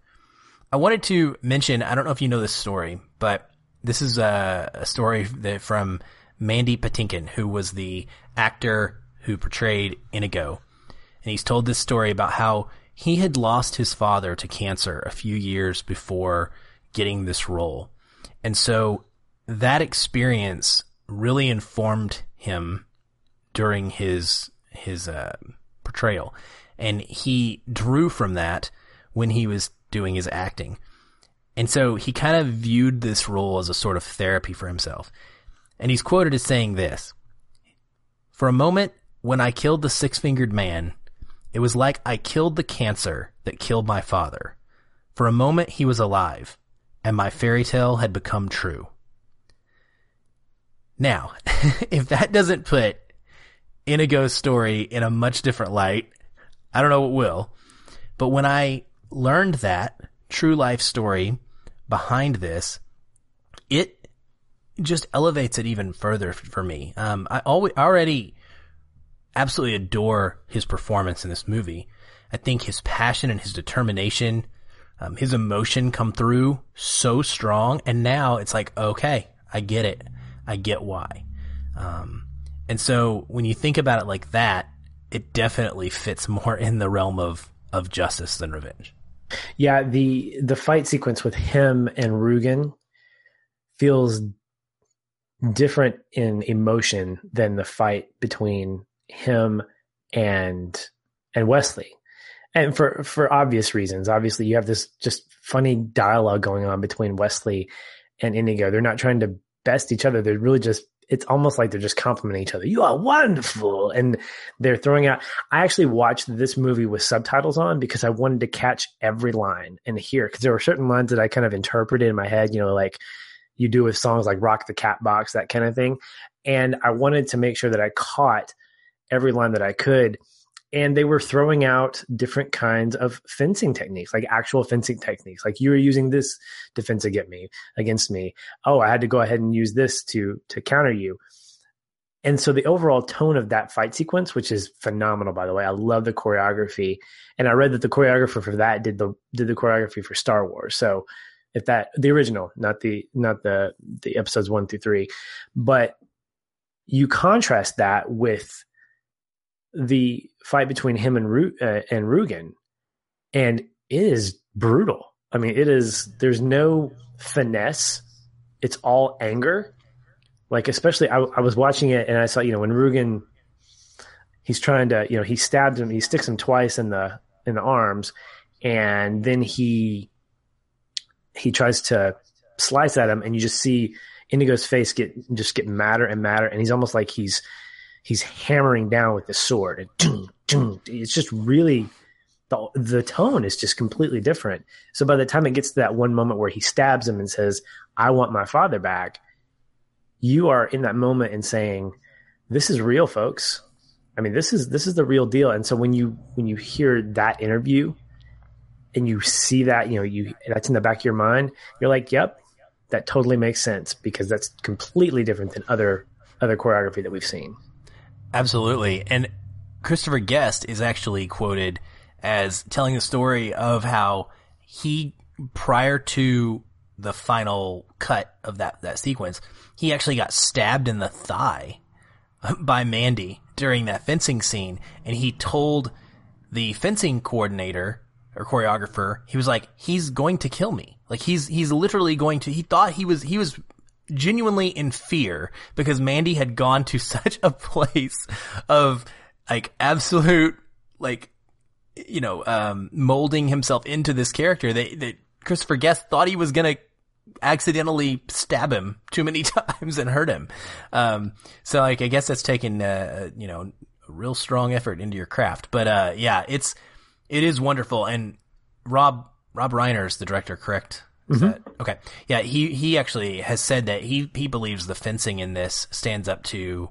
I wanted to mention, I don't know if you know this story, but this is a, a story that from Mandy Patinkin, who was the actor who portrayed Inigo. And he's told this story about how he had lost his father to cancer a few years before getting this role. And so that experience really informed him during his his uh, portrayal, and he drew from that when he was doing his acting. And so he kind of viewed this role as a sort of therapy for himself. And he's quoted as saying this For a moment, when I killed the six fingered man, it was like I killed the cancer that killed my father. For a moment, he was alive, and my fairy tale had become true. Now, if that doesn't put Inigo's story in a much different light, I don't know what will. But when I learned that true life story behind this, it just elevates it even further for me. Um, I always, already absolutely adore his performance in this movie. I think his passion and his determination, um, his emotion come through so strong. And now it's like, okay, I get it. I get why. Um, and so when you think about it like that, it definitely fits more in the realm of, of justice than revenge. Yeah, the the fight sequence with him and Rugen feels different in emotion than the fight between him and and Westley. And for for obvious reasons. Obviously you have this just funny dialogue going on between Westley and Indigo. They're not trying to best each other. They're really just it's almost like they're just complimenting each other. You are wonderful. And they're throwing out. I actually watched this movie with subtitles on because I wanted to catch every line and hear because there were certain lines that I kind of interpreted in my head, you know, like you do with songs like Rock the Cat Box, that kind of thing. And I wanted to make sure that I caught every line that I could and they were throwing out different kinds of fencing techniques, like actual fencing techniques. Like you were using this defense against me, against me. Oh, I had to go ahead and use this to to counter you. And so the overall tone of that fight sequence, which is phenomenal, by the way, I love the choreography. And I read that the choreographer for that did the did the choreography for Star Wars. So if that the original, not the not the the episodes one through three, but you contrast that with the fight between him and Ru- uh, and Rugen, and it is brutal. I mean, it is. There's no finesse. It's all anger. Like especially, I, I was watching it and I saw you know when Rugen, he's trying to you know he stabs him, he sticks him twice in the in the arms, and then he he tries to slice at him, and you just see Indigo's face get just get madder and madder, and he's almost like he's he's hammering down with the sword. And it's just really the the tone is just completely different. So by the time it gets to that one moment where he stabs him and says, "I want my father back," you are in that moment and saying, "This is real, folks." I mean, this is this is the real deal. And so when you when you hear that interview and you see that, you know, you that's in the back of your mind, you're like, "Yep, that totally makes sense because that's completely different than other other choreography that we've seen." Absolutely. And Christopher Guest is actually quoted as telling the story of how he, prior to the final cut of that, that sequence, he actually got stabbed in the thigh by Mandy during that fencing scene. And he told the fencing coordinator or choreographer, he was like, he's going to kill me. Like he's, he's literally going to, he thought he was, he was genuinely in fear because Mandy had gone to such a place of like absolute like you know um, molding himself into this character that that Christopher Guest thought he was gonna accidentally stab him too many times and hurt him. Um, so like I guess that's taken uh, you know a real strong effort into your craft. But uh, yeah, it's it is wonderful and Rob Rob Reiner is the director, correct? Mm-hmm. That, okay. Yeah, he he actually has said that he he believes the fencing in this stands up to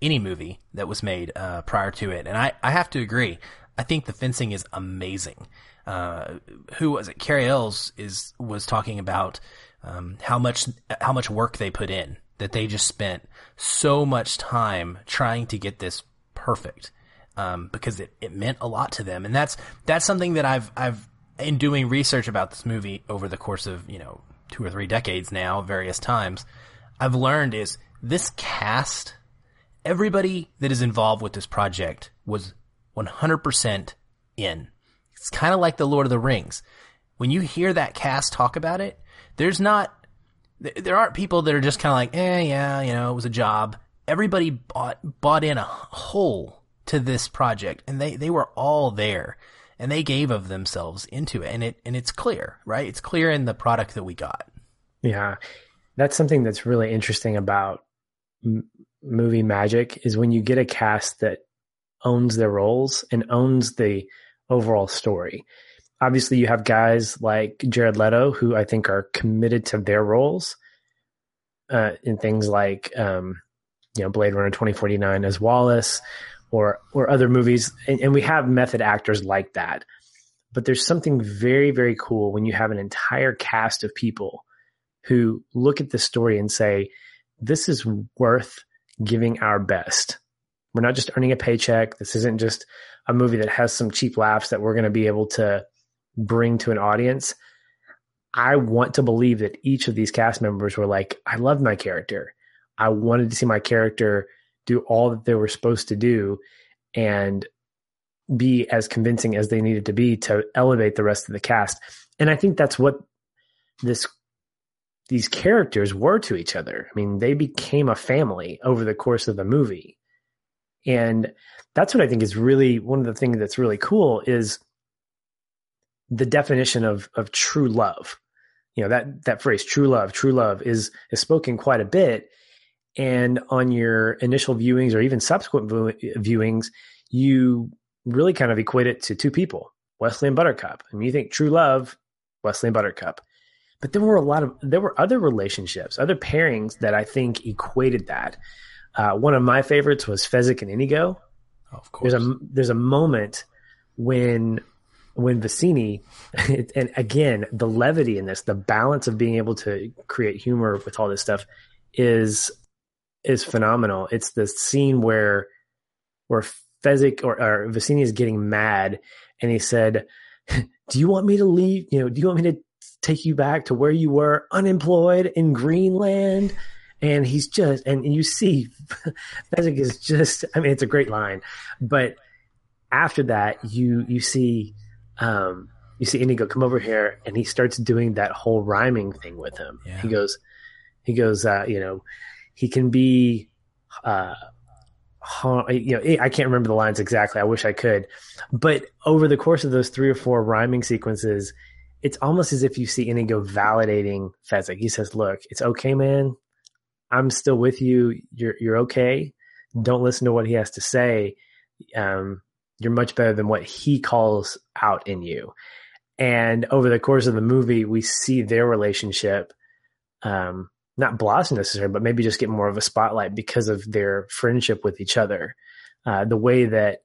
any movie that was made uh, prior to it, and I I have to agree. I think the fencing is amazing. Uh, who was it? Cary Elwes is was talking about um, how much how much work they put in. That they just spent so much time trying to get this perfect um, because it, it meant a lot to them, and that's that's something that I've I've in doing research about this movie over the course of, you know, two or three decades now, various times, I've learned is this cast, everybody that is involved with this project was 100% in. It's kind of like the Lord of the Rings. When you hear that cast talk about it, there's not, there aren't people that are just kind of like, eh, yeah, you know, it was a job. Everybody bought, bought in a whole to this project and they, they were all there and they gave of themselves into it and it and it's clear right? It's clear in the product that we got. Yeah. That's something that's really interesting about m- movie magic is when you get a cast that owns their roles and owns the overall story. Obviously you have guys like jared leto who i think are committed to their roles uh, in things like um, you know blade runner 2049 as wallace or or other movies, and, and we have method actors like that. But there's something very very cool when you have an entire cast of people who look at the story and say, "This is worth giving our best." We're not just earning a paycheck. This isn't just a movie that has some cheap laughs that we're going to be able to bring to an audience. I want to believe that each of these cast members were like, I loved my character. I wanted to see my character do all that they were supposed to do and be as convincing as they needed to be to elevate the rest of the cast. And I think that's what this these characters were to each other. I mean, they became a family over the course of the movie. And that's what I think is really one of the things that's really cool is the definition of of true love. You know, that that phrase true love, true love is is spoken quite a bit and on your initial viewings or even subsequent viewings, you really kind of equate it to two people, Westley and Buttercup. Mean, you think true love, Westley and Buttercup. But there were a lot of there were other relationships, other pairings that I think equated that. Uh, one of my favorites was Fezzik and Inigo. Oh, of course. There's a there's a moment when when Vizzini, and again the levity in this, the balance of being able to create humor with all this stuff is is phenomenal. It's the scene where where Fezzik or, or Vizzini is getting mad, and he said, "Do you want me to leave? You know, do you want me to take you back to where you were, unemployed in Greenland?" And he's just, and you see, Fezzik is just. I mean, it's a great line, but after that, you you see. Um, you see Indigo come over here and he starts doing that whole rhyming thing with him. Yeah. He goes, he goes, uh, you know, he can be uh, you know, I can't remember the lines exactly. I wish I could. But over the course of those three or four rhyming sequences, it's almost as if you see Inigo validating Fezzik. He says, "Look, it's okay, man. I'm still with you. You're you're okay. Don't listen to what he has to say. Um, you're much better than what he calls out in you." And over the course of the movie, we see their relationship um, not blossom necessarily, but maybe just get more of a spotlight because of their friendship with each other. Uh, the way that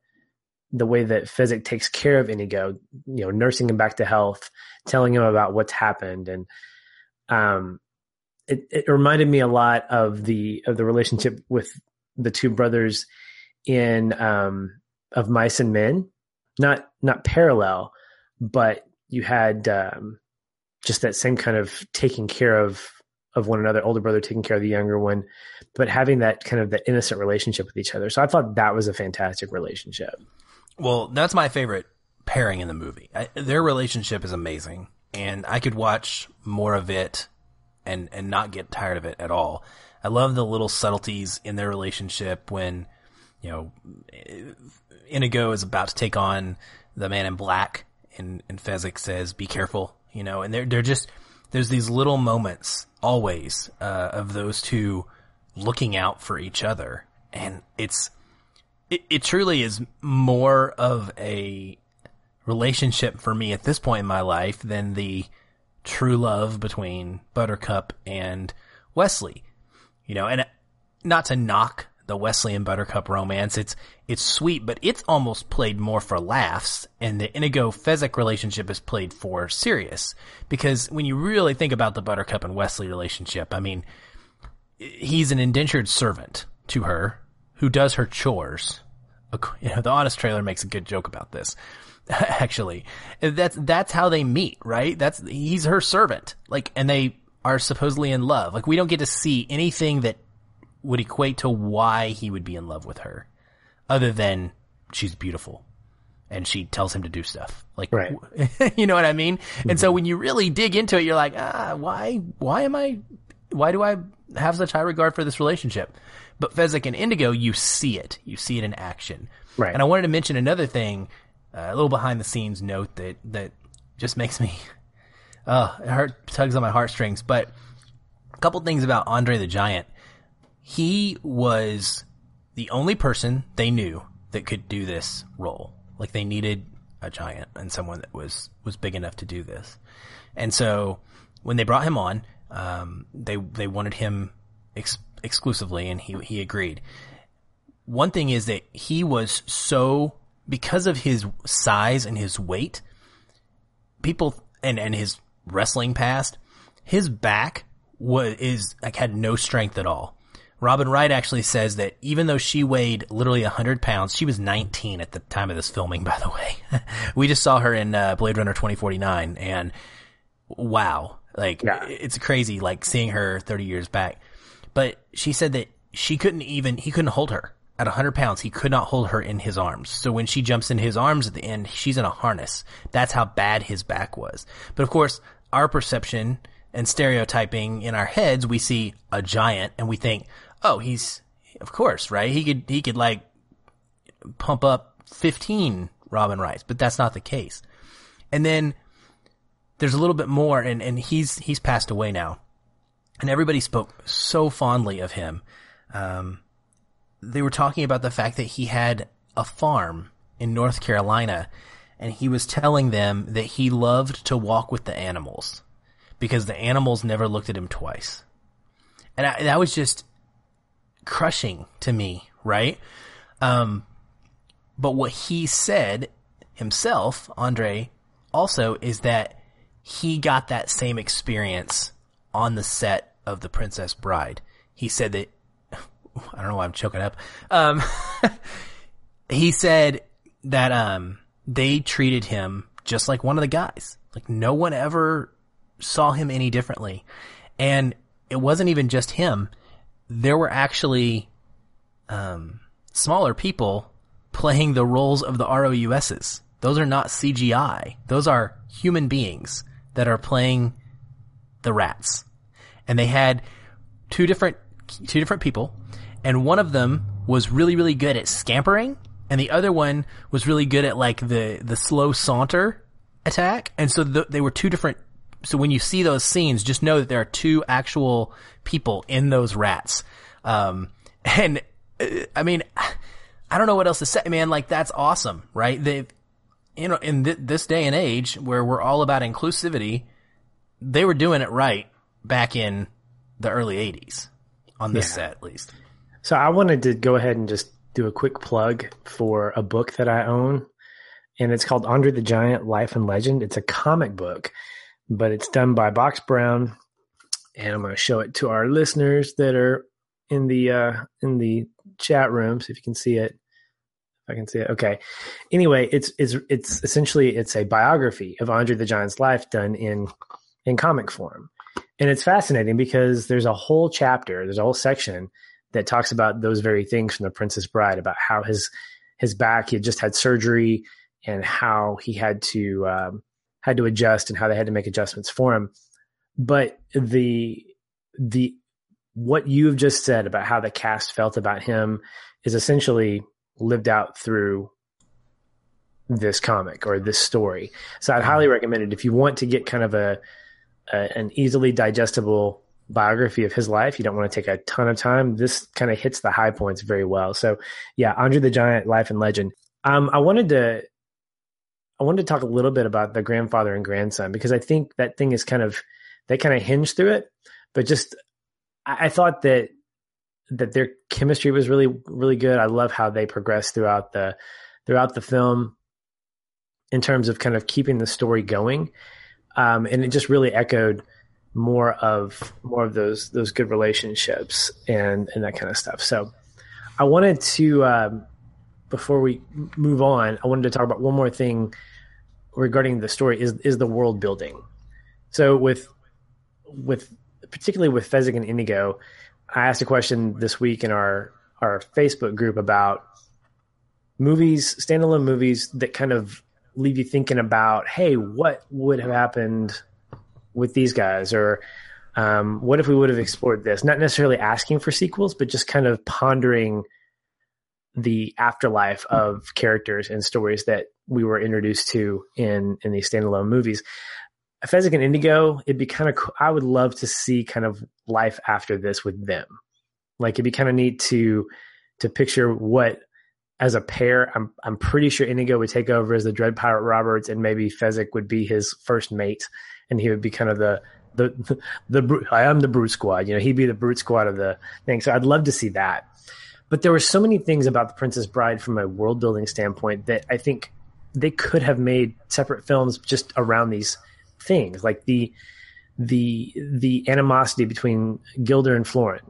the way that Fezzik takes care of Inigo, you know, nursing him back to health, telling him about what's happened, and um, it, it reminded me a lot of the of the relationship with the two brothers in um, of Mice and Men, not not parallel, but you had um, just that same kind of taking care of of one another, older brother taking care of the younger one, but having that kind of that innocent relationship with each other. So I thought that was a fantastic relationship. Well, that's my favorite pairing in the movie. I, their relationship is amazing, and I could watch more of it and and not get tired of it at all. I love the little subtleties in their relationship when you know Inigo is about to take on the man in black, and and Fezzik says, "Be careful," you know, and they're they're just there's these little moments always uh, of those two looking out for each other, and it's it, it truly is more of a relationship for me at this point in my life than the true love between Buttercup and Westley. You know, and not to knock the Westley and Buttercup romance. It's it's sweet, but it's almost played more for laughs, and the Inigo Fezzik relationship is played for serious. Because when you really think about the Buttercup and Westley relationship, I mean, he's an indentured servant to her who does her chores. You know, the Honest Trailer makes a good joke about this. Actually, that's that's how they meet, right? That's he's her servant, like, and they are supposedly in love. Like, we don't get to see anything that would equate to why he would be in love with her, other than she's beautiful and she tells him to do stuff. Like, right. you know what I mean? Mm-hmm. And so when you really dig into it, you're like, ah, why, why am I, why do I have such high regard for this relationship? But Fezzik and Indigo, you see it. You see it in action. Right. And I wanted to mention another thing, uh, a little behind the scenes note that, that just makes me, uh, it hurt, tugs on my heartstrings. But a couple things about Andre the Giant he was the only person they knew that could do this role. Like they needed a giant and someone that was was big enough to do this. And so when they brought him on, um, they they wanted him ex- exclusively, and he he agreed. one thing is that he was so because of his size and his weight, people and and his wrestling past, his back was is like had no strength at all. Robin Wright actually says that even though she weighed literally 100 pounds, she was 19 at the time of this filming, by the way. we just saw her in uh, Blade Runner 2049, and wow. Like, yeah. it's crazy, like, seeing her 30 years back. But she said that she couldn't even, he couldn't hold her. At 100 pounds, he could not hold her in his arms. So when she jumps in his arms at the end, she's in a harness. That's how bad his back was. But of course, our perception and stereotyping in our heads, we see a giant and we think, oh, he's, of course, right? He could, he could like pump up 15 Robin Wrights, but that's not the case. And then there's a little bit more and, and he's, he's passed away now. And everybody spoke so fondly of him. Um, they were talking about the fact that he had a farm in North Carolina and he was telling them that he loved to walk with the animals because the animals never looked at him twice. And I, that was just crushing to me, right? Um, but what he said himself, Andre, also is that he got that same experience on the set of The Princess Bride. He said that, I don't know why I'm choking up. Um, he said that, um, they treated him just like one of the guys. Like no one ever saw him any differently. And it wasn't even just him there were actually um, smaller people playing the roles of the ROUSs. Those are not CGI. Those are human beings that are playing the rats. And they had two different two different people, and one of them was really really good at scampering, and the other one was really good at like the the slow saunter attack. And so the, they were two different so when you see those scenes, just know that there are two actual people in those rats. Um, and uh, I mean, I don't know what else to say, man. Like that's awesome, right? They, you know, in th- this day and age where we're all about inclusivity, they were doing it right back in the early '80s on this yeah. set, at least. So I wanted to go ahead and just do a quick plug for a book that I own, and it's called Andre the Giant: Life and Legend. It's a comic book but it's done by Box Brown, and I'm going to show it to our listeners that are in the uh, in the chat room. So if you can see it, if I can see it, okay. Anyway, it's it's it's essentially it's a biography of Andre the Giant's life done in in comic form, and it's fascinating because there's a whole chapter, there's a whole section that talks about those very things from the Princess Bride about how his his back he had just had surgery and how he had to um, had to adjust and how they had to make adjustments for him. But the the what you've just said about how the cast felt about him is essentially lived out through this comic or this story. So I'd highly recommend it if you want to get kind of a, a an easily digestible biography of his life. You don't want to take a ton of time. This kind of hits the high points very well. So yeah, Andre the Giant, Life and Legend. Um, I wanted to I wanted to talk a little bit about the grandfather and grandson because I think that thing is kind of they kind of hinge through it, but just I, I thought that that their chemistry was really really good. I love how they progressed throughout the throughout the film in terms of kind of keeping the story going, um, and it just really echoed more of more of those those good relationships and and that kind of stuff. So I wanted to um, before we move on, I wanted to talk about one more thing regarding the story is is the world building. So with with particularly with Fezzik and Indigo, I asked a question this week in our our Facebook group about movies, standalone movies that kind of leave you thinking about, hey, what would have happened with these guys, or um, what if we would have explored this? Not necessarily asking for sequels, but just kind of pondering the afterlife of characters and stories that we were introduced to in in these standalone movies. Fezzik and Indigo, it'd be kind of cool. I would love to see kind of life after this with them. Like it'd be kind of neat to to picture what as a pair. I'm I'm pretty sure Indigo would take over as the Dread Pirate Roberts, and maybe Fezzik would be his first mate, and he would be kind of the the the, the I am the Brute Squad. You know, he'd be the Brute Squad of the thing. So I'd love to see that. But there were so many things about The Princess Bride from a world building standpoint that I think they could have made separate films just around these things, like the the the animosity between Guilder and Florin,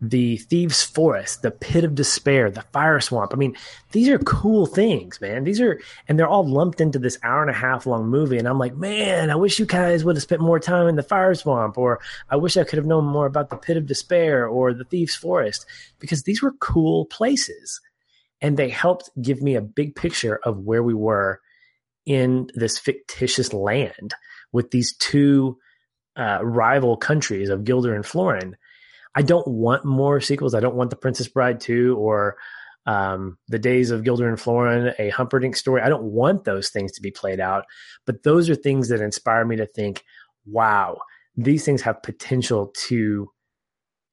the thieves' forest, the pit of despair, the fire swamp. I mean, these are cool things, man. These are, and they're all lumped into this hour and a half long movie. And I'm like, man, I wish you guys would have spent more time in the fire swamp, or I wish I could have known more about the pit of despair or the thieves' forest, because these were cool places, and they helped give me a big picture of where we were in this fictitious land with these two uh, rival countries of Guilder and Florin. I don't want more sequels. I don't want The Princess Bride 2 or um, The Days of Guilder and Florin, a Humperdinck story. I don't want those things to be played out. But those are things that inspire me to think, wow, these things have potential to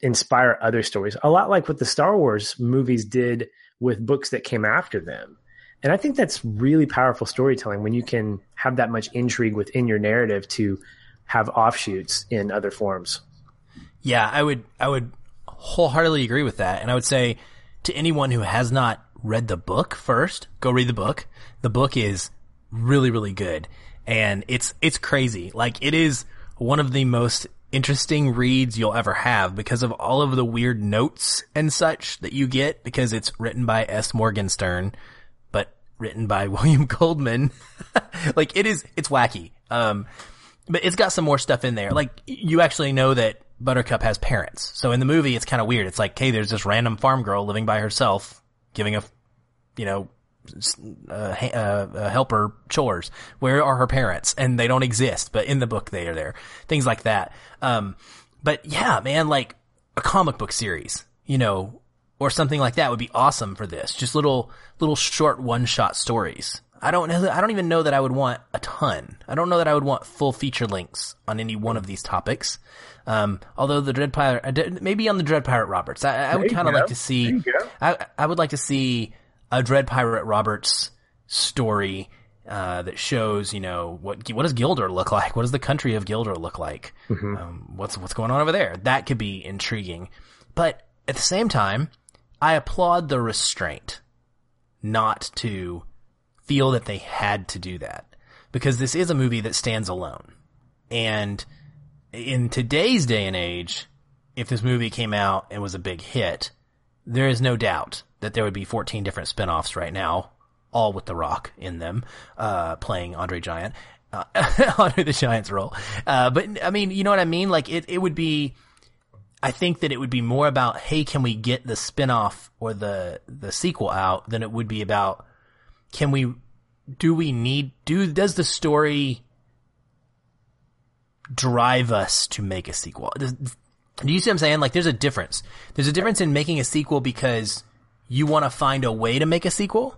inspire other stories. A lot like what the Star Wars movies did with books that came after them. And I think that's really powerful storytelling when you can have that much intrigue within your narrative to have offshoots in other forms. Yeah, I would I would wholeheartedly agree with that. And I would say to anyone who has not read the book first, go read the book. The book is really, really good. And it's it's crazy. Like it is one of the most interesting reads you'll ever have because of all of the weird notes and such that you get because it's written by S. Morgenstern, but written by William Goldman. like it is, it's wacky. Um, but it's got some more stuff in there. Like you actually know that Buttercup has parents. So in the movie, it's kind of weird. It's like, hey, there's this random farm girl living by herself, giving a, you know, uh, uh, helper chores. Where are her parents? And they don't exist, but in the book they are there. Things like that. Um, but yeah, man, like a comic book series, you know, or something like that would be awesome for this. Just little, little short one shot stories. I don't know. I don't even know that I would want a ton. I don't know that I would want full feature links on any one of these topics. Um, although the Dread Pirate, maybe on the Dread Pirate Roberts, I, I would kind of like to see. I, I would like to see a Dread Pirate Roberts story uh, that shows, you know, what what does Guilder look like? What does the country of Guilder look like? Mm-hmm. Um, what's what's going on over there? That could be intriguing, but at the same time, I applaud the restraint not to feel that they had to do that because this is a movie that stands alone. And in today's day and age, if this movie came out and was a big hit, there is no doubt that there would be 14 different spin-offs right now, all with The Rock in them, uh, playing Andre Giant, uh, Andre the Giant's role. Uh, but I mean, you know what I mean? Like it, it would be, I think that it would be more about, hey, can we get the spin-off or the, the sequel out than it would be about, can we do we need do does the story drive us to make a sequel? Do you see what I'm saying? Like there's a difference. There's a difference in making a sequel because you want to find a way to make a sequel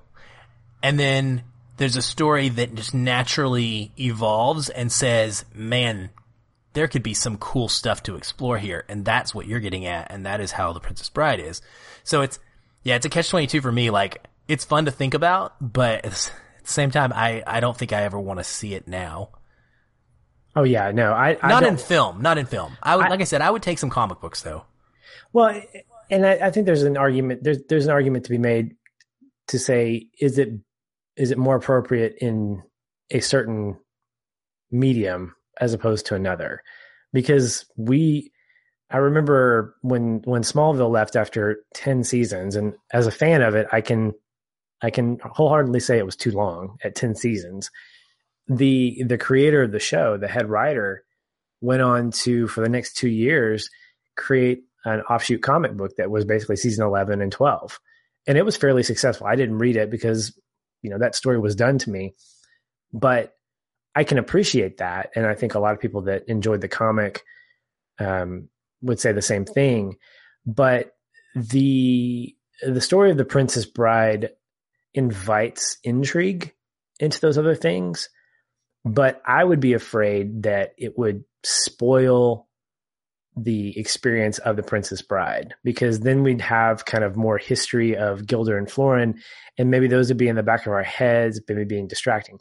and then there's a story that just naturally evolves and says, "Man, there could be some cool stuff to explore here." And that's what you're getting at and that is how The Princess Bride is. So it's yeah, it's a catch 22 for me like it's fun to think about, but at the same time, I, I don't think I ever want to see it now. Oh yeah, no, I, I not in film, not in film. I would, I, like I said, I would take some comic books though. Well, and I, I think there's an argument. There's there's an argument to be made to say is it is it more appropriate in a certain medium as opposed to another? Because we, I remember when when Smallville left after ten seasons, and as a fan of it, I can I can wholeheartedly say it was too long at 10 seasons. The the creator of the show, the head writer, went on to for the next 2 years create an offshoot comic book that was basically season 11 and 12. And it was fairly successful. I didn't read it because you know that story was done to me. But I can appreciate that and I think a lot of people that enjoyed the comic um, would say the same thing. But the the story of the Princess Bride invites intrigue into those other things. But I would be afraid that it would spoil the experience of the Princess Bride because then we'd have kind of more history of Guilder and Florin, and maybe those would be in the back of our heads, maybe being distracting.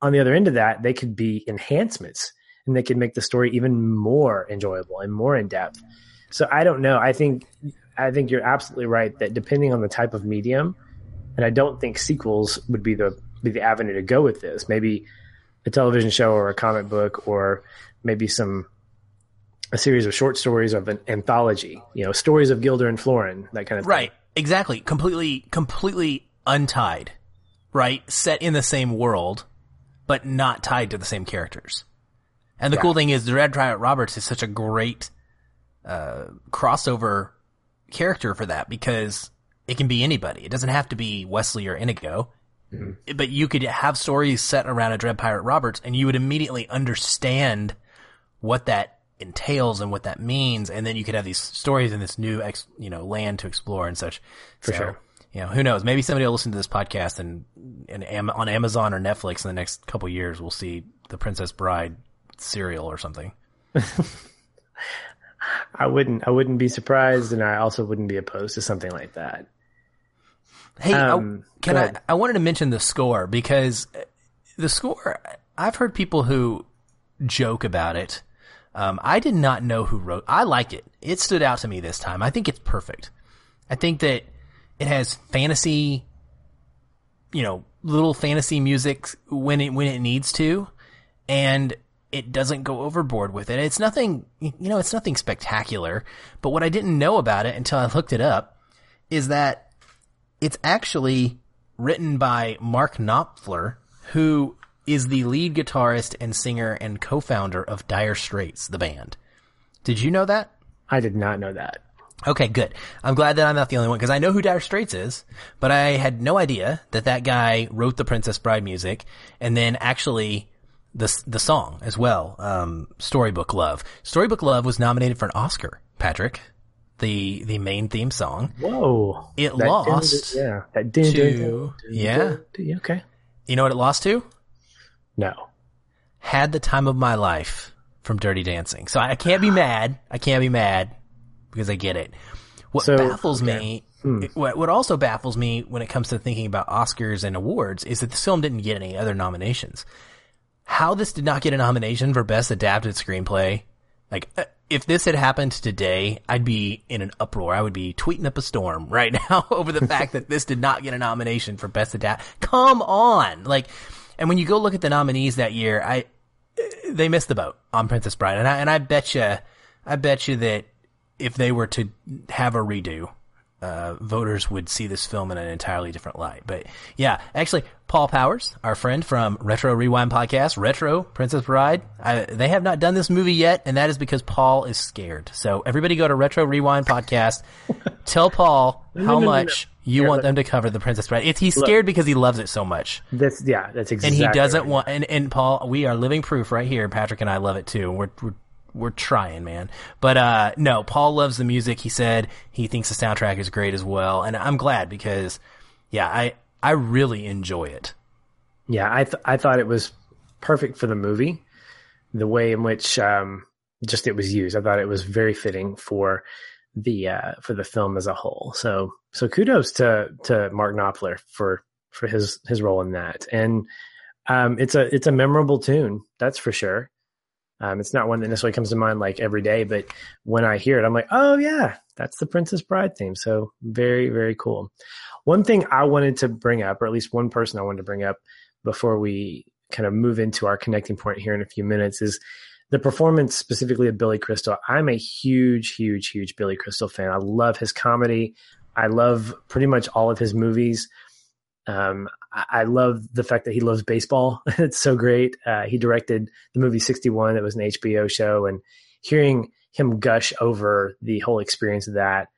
On the other end of that, they could be enhancements and they could make the story even more enjoyable and more in depth. So I don't know. I think I think you're absolutely right that depending on the type of medium, and I don't think sequels would be the be the avenue to go with this. Maybe a television show or a comic book or maybe some a series of short stories of an anthology, you know, stories of Guilder and Florin, that kind of thing. right. Exactly. Completely, completely untied, right? Set in the same world, but not tied to the same characters. And the Yeah. cool thing is, the Dread Pirate Roberts is such a great uh, crossover character for that because it can be anybody. It doesn't have to be Westley or Inigo. Mm-hmm. But you could have stories set around a Dread Pirate Roberts, and you would immediately understand what that entails and what that means, and then you could have these stories in this new, ex, you know, land to explore and such. For So, sure. You know, who knows? Maybe somebody will listen to this podcast and, and Am- on Amazon or Netflix in the next couple years, we'll see the Princess Bride serial or something. I wouldn't I wouldn't be surprised, and I also wouldn't be opposed to something like that. Hey, Um, I, can I? I wanted to mention the score because the score. I've heard people who joke about it. Um, I did not know who wrote. I like it. It stood out to me this time. I think it's perfect. I think that it has fantasy, you know, little fantasy music when it when it needs to, and it doesn't go overboard with it. It's nothing, you know, it's nothing spectacular. But what I didn't know about it until I looked it up is that it's actually written by Mark Knopfler, who is the lead guitarist and singer and co-founder of Dire Straits, the band. Did you know that? I did not know that. Okay, good. I'm glad that I'm not the only one because I know who Dire Straits is, but I had no idea that that guy wrote the Princess Bride music and then actually the the song as well. Um, Storybook Love. Storybook Love was nominated for an Oscar. Patrick, the the main theme song. Whoa! It That lost dun- yeah, that dun- to- yeah. dun- okay. You know what it lost to? No, Had the time of my life from Dirty Dancing. So I can't be mad. I can't be mad because I get it. What So, baffles okay. Hmm. me, what, what also baffles me when it comes to thinking about Oscars and awards is that this film didn't get any other nominations. How this did not get a nomination for best adapted screenplay, like uh, if this had happened today, I'd be in an uproar. I would be tweeting up a storm right now over the fact that this did not get a nomination for best adapt. Come on, like, and when you go look at the nominees that year, I they missed the boat on Princess Bride, and I and I bet you, I bet you that if they were to have a redo, uh, voters would see this film in an entirely different light. But yeah, actually, Paul Powers, our friend from Retro Rewind podcast, Retro Princess Bride, I, they have not done this movie yet, and that is because Paul is scared. So everybody go to Retro Rewind podcast, tell Paul how no, no, no. much you Here, want look. them to cover the Princess Bride. It's he's scared because he loves it so much that's yeah, that's exactly. and he doesn't right. want and, and paul we are living proof right here patrick and i love it too we're we're, we're trying man but uh no paul loves the music he said he thinks the soundtrack is great as well and i'm glad because yeah i i really enjoy it Yeah, I th- I thought it was perfect for the movie, the way in which um, just it was used. I thought it was very fitting for the uh, for the film as a whole. So so kudos to to Mark Knopfler for for his his role in that. And um, it's a it's a memorable tune, that's for sure. Um, it's not one that necessarily comes to mind like every day, but when I hear it, I'm like, oh yeah, that's the Princess Bride theme. So very very cool. One thing I wanted to bring up, or at least one person I wanted to bring up before we kind of move into our connecting point here in a few minutes is the performance specifically of Billy Crystal. I'm a huge, huge, huge Billy Crystal fan. I love his comedy. I love pretty much all of his movies. Um, I, love the fact that he loves baseball. it's so great. Uh, he directed the movie 61 that was an HBO show and hearing him gush over the whole experience of that.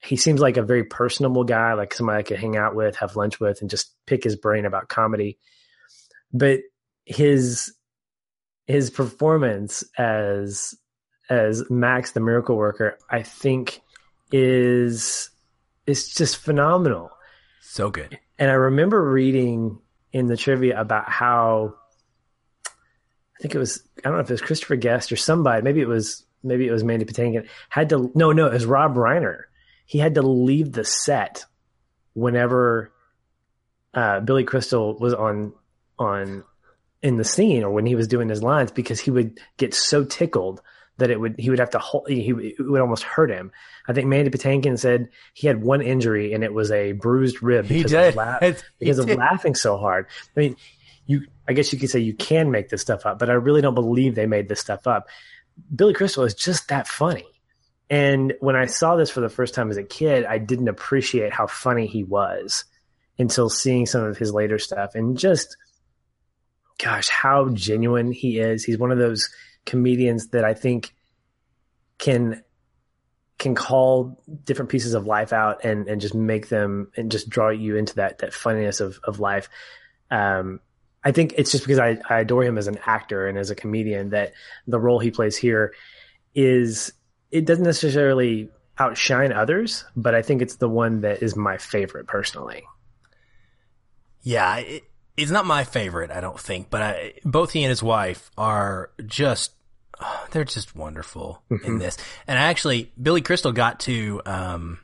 He seems like a very personable guy, like somebody I could hang out with, have lunch with, and just pick his brain about comedy. But his his performance as as Max the miracle worker, I think is is just phenomenal. So good And I remember reading in the trivia about how I think it was I don't know if it was Christopher Guest or somebody, maybe it was maybe it was Mandy Patinkin had to no no it was Rob Reiner. He had to leave the set whenever uh, Billy Crystal was on on in the scene or when he was doing his lines because he would get so tickled that it would he would have to hold he it would almost hurt him. I think Mandy Patinkin said he had one injury and it was a bruised rib He did. Of, la- because of did. laughing so hard. I mean, you I guess you could say you can make this stuff up, but I really don't believe they made this stuff up. Billy Crystal is just that funny. And when I saw this for the first time as a kid, I didn't appreciate how funny he was until seeing some of his later stuff and just gosh, how genuine he is. He's one of those comedians that I think can can call different pieces of life out and and just make them and just draw you into that that funniness of of life. Um, I think it's just because I, I adore him as an actor and as a comedian that the role he plays here is it doesn't necessarily outshine others, but I think it's the one that is my favorite personally. Yeah, it, it's not my favorite, I don't think, but I, both he and his wife are just, oh, they're just wonderful in this. And I actually, Billy Crystal got to, um,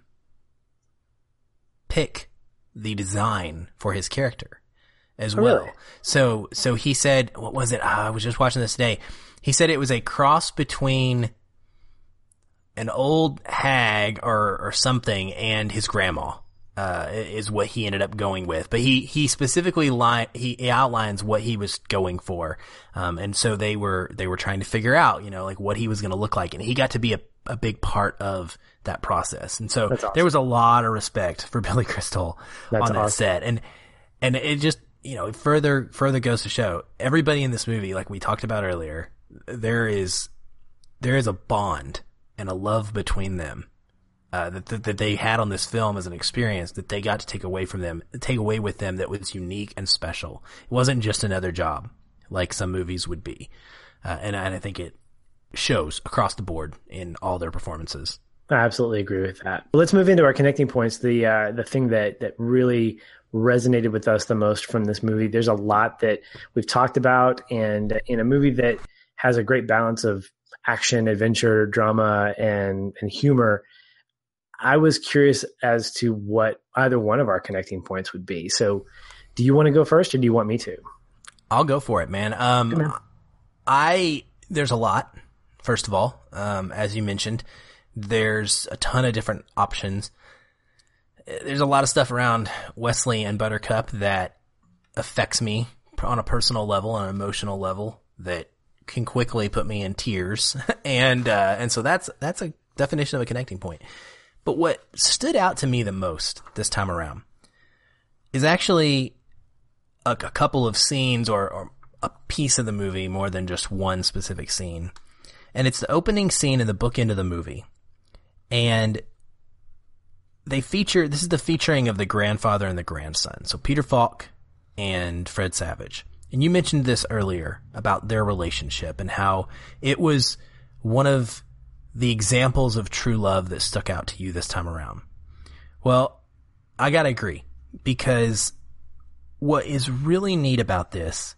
pick the design for his character as Oh, well. really? So, so he said, what was it? Ah, I was just watching this today. He said it was a cross between an old hag or, or something and his grandma. Uh, is what he ended up going with, but he he specifically he, he outlines what he was going for, um, and so they were they were trying to figure out you know like what he was going to look like, and he got to be a, a big part of that process, and so awesome. there was a lot of respect for Billy Crystal That's on that awesome. set, and and it just you know further further goes to show everybody in this movie, like we talked about earlier, there is there is a bond and a love between them uh, that, that they had on this film as an experience that they got to take away from them, take away with them that was unique and special. It wasn't just another job like some movies would be, uh, and, and I think it shows across the board in all their performances. I absolutely agree with that. Let's move into our connecting points. The uh, the thing that that really resonated with us the most from this movie. There's a lot that we've talked about, and in a movie that has a great balance of action, adventure, drama, and and humor. I was curious as to what either one of our connecting points would be. So, do you want to go first, or do you want me to? I'll go for it, man. Um. I there's a lot. First of all, um, as you mentioned, there's a ton of different options. There's a lot of stuff around Westley and Buttercup that affects me on a personal level, on an emotional level, that can quickly put me in tears, and uh, and so that's that's a definition of a connecting point. But what stood out to me the most this time around is actually a, a couple of scenes or, or a piece of the movie more than just one specific scene. And it's the opening scene in the bookend of the movie. And they feature, this is the featuring of the grandfather and the grandson. So Peter Falk and Fred Savage. And you mentioned this earlier about their relationship and how it was one of the examples of true love that stuck out to you this time around. Well, I gotta agree because what is really neat about this,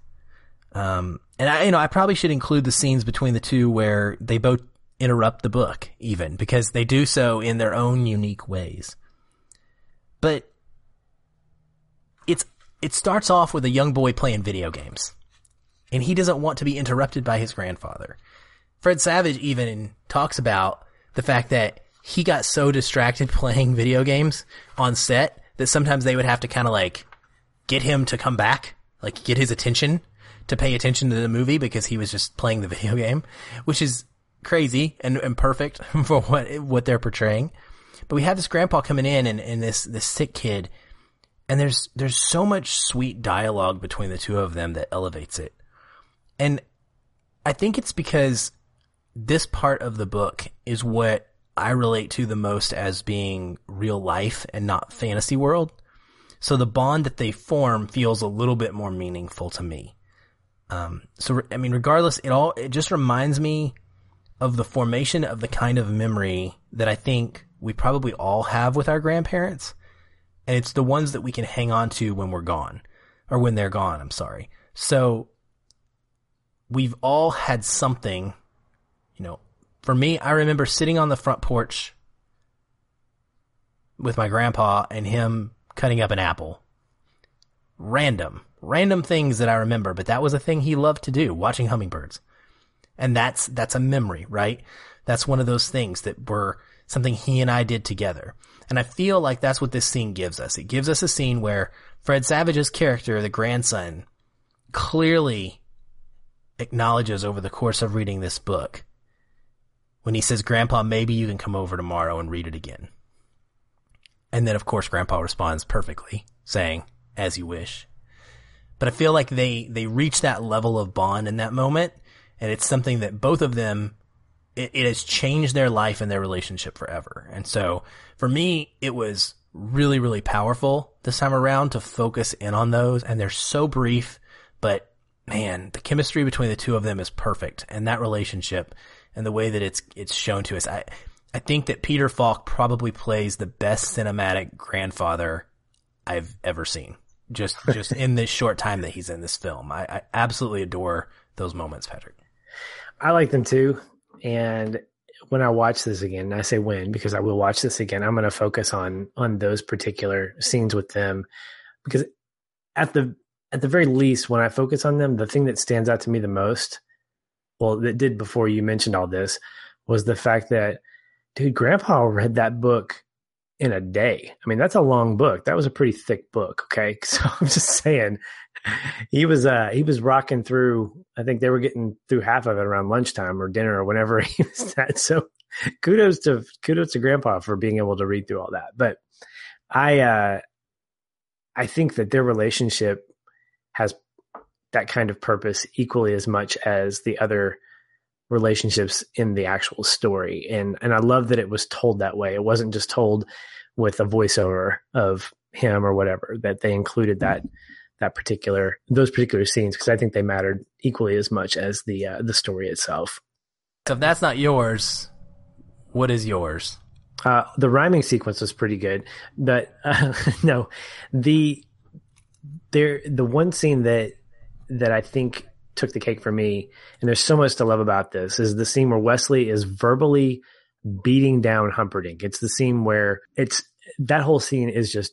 um, and I, you know, I probably should include the scenes between the two where they both interrupt the book, even because they do so in their own unique ways. But it's it starts off with a young boy playing video games, and he doesn't want to be interrupted by his grandfather. Fred Savage even talks about the fact that he got so distracted playing video games on set that sometimes they would have to kind of like get him to come back, like get his attention to pay attention to the movie because he was just playing the video game, which is crazy and, and perfect for what what they're portraying. But we have this grandpa coming in and, and this this sick kid, and there's there's so much sweet dialogue between the two of them that elevates it. And I think it's because this part of the book is what I relate to the most as being real life and not fantasy world. So the bond that they form feels a little bit more meaningful to me. Um, so I mean, regardless, it all it just reminds me of the formation of the kind of memory that I think we probably all have with our grandparents, and it's the ones that we can hang on to when we're gone, or when they're gone. I'm sorry. So we've all had something. For me, I remember sitting on the front porch with my grandpa and him cutting up an apple. Random, random things that I remember, but that was a thing he loved to do, watching hummingbirds. And that's, that's a memory, right? That's one of those things that were something he and I did together. And I feel like that's what this scene gives us. It gives us a scene where Fred Savage's character, the grandson, clearly acknowledges over the course of reading this book when he says, Grandpa, maybe you can come over tomorrow and read it again. And then, of course, Grandpa responds perfectly, saying, as you wish. But I feel like they, they reach that level of bond in that moment. And it's something that both of them, it, it has changed their life and their relationship forever. And so for me, it was really, really powerful this time around to focus in on those. And they're so brief, but man, the chemistry between the two of them is perfect. And that relationship and the way that it's, it's shown to us, I, I think that Peter Falk probably plays the best cinematic grandfather I've ever seen just just in this short time that he's in this film. I, I absolutely adore those moments, Patrick. I like them too. And when I watch this again, I say when because I will watch this again, I'm going to focus on on those particular scenes with them because at the at the very least when I focus on them, the thing that stands out to me the most, well, that did before you mentioned all this, was the fact that dude, grandpa read that book in a day. I mean, that's a long book. That was a pretty thick book. Okay. So I'm just saying he was, uh, he was rocking through, I think they were getting through half of it around lunchtime or dinner or whenever he was at. So kudos to, kudos to grandpa for being able to read through all that. But I, uh, I think that their relationship has that kind of purpose equally as much as the other relationships in the actual story. And and I love that it was told that way. It wasn't just told with a voiceover of him or whatever, that they included that that particular those particular scenes because I think they mattered equally as much as the uh, the story itself. So if that's not yours, what is yours? Uh, the rhyming sequence was pretty good, but uh, no, the there the one scene that that I think took the cake for me. And there's so much to love about this is the scene where Westley is verbally beating down Humperdinck. It's the scene where it's that whole scene is just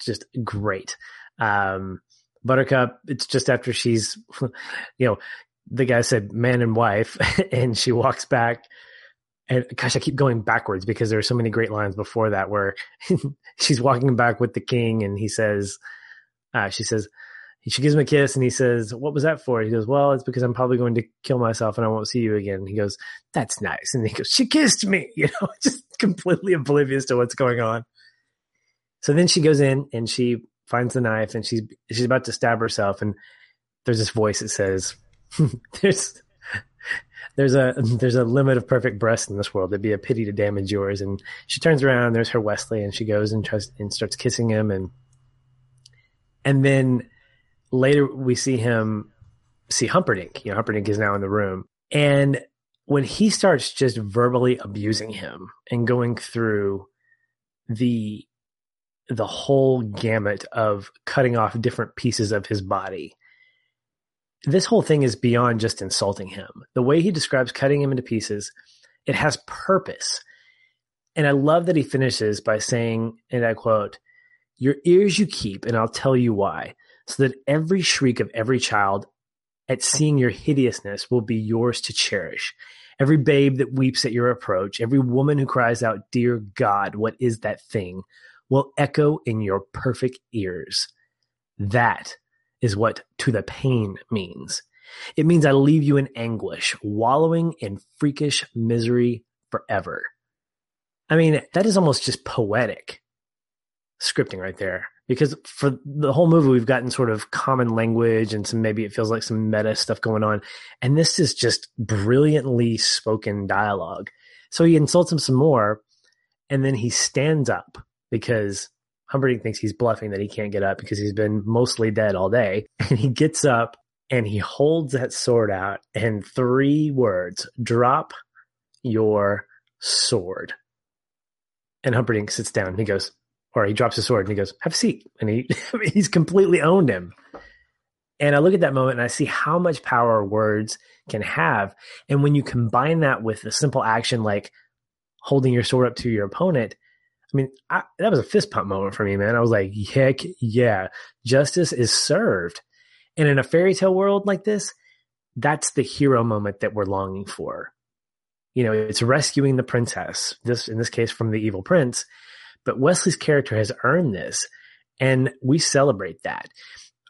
just great. Um, Buttercup, it's just after she's, you know, the guy said man and wife, and she walks back. And gosh, I keep going backwards because there are so many great lines before that where she's walking back with the king, and he says, uh, she says, she gives him a kiss and he says, What was that for? He goes, Well, it's because I'm probably going to kill myself and I won't see you again. He goes, That's nice. And he goes, She kissed me, you know, just completely oblivious to what's going on. So then she goes in and she finds the knife and she's she's about to stab herself and there's this voice that says, There's there's a there's a limit of perfect breasts in this world. It'd be a pity to damage yours. And she turns around, there's her Westley, and she goes and tries and starts kissing him and and then later we see him see Humperdinck. You know, Humperdinck is now in the room. And when he starts just verbally abusing him and going through the the whole gamut of cutting off different pieces of his body. This whole thing is beyond just insulting him. The way he describes cutting him into pieces, it has purpose. And I love that he finishes by saying, and I quote, Your ears you keep, and I'll tell you why so that every shriek of every child at seeing your hideousness will be yours to cherish. Every babe that weeps at your approach, every woman who cries out, Dear God, what is that thing? will echo in your perfect ears. That is what to the pain means. It means I leave you in anguish, wallowing in freakish misery forever. I mean, that is almost just poetic scripting right there because for the whole movie we've gotten sort of common language and some maybe it feels like some meta stuff going on. And this is just brilliantly spoken dialogue. So he insults him some more and then he stands up because Humperdinck thinks he's bluffing that he can't get up because he's been mostly dead all day. And he gets up and he holds that sword out and three words drop your sword. And Humperdinck sits down he goes or he drops his sword and he goes, "Have a seat," and he he's completely owned him. And I look at that moment and I see how much power words can have, and when you combine that with a simple action like holding your sword up to your opponent, I mean, I, that was a fist pump moment for me, man. I was like, heck yeah, justice is served. And in a fairy tale world like this, that's the hero moment that we're longing for. You know, it's rescuing the princess, this in this case from the evil prince, but Westley's character has earned this and we celebrate that.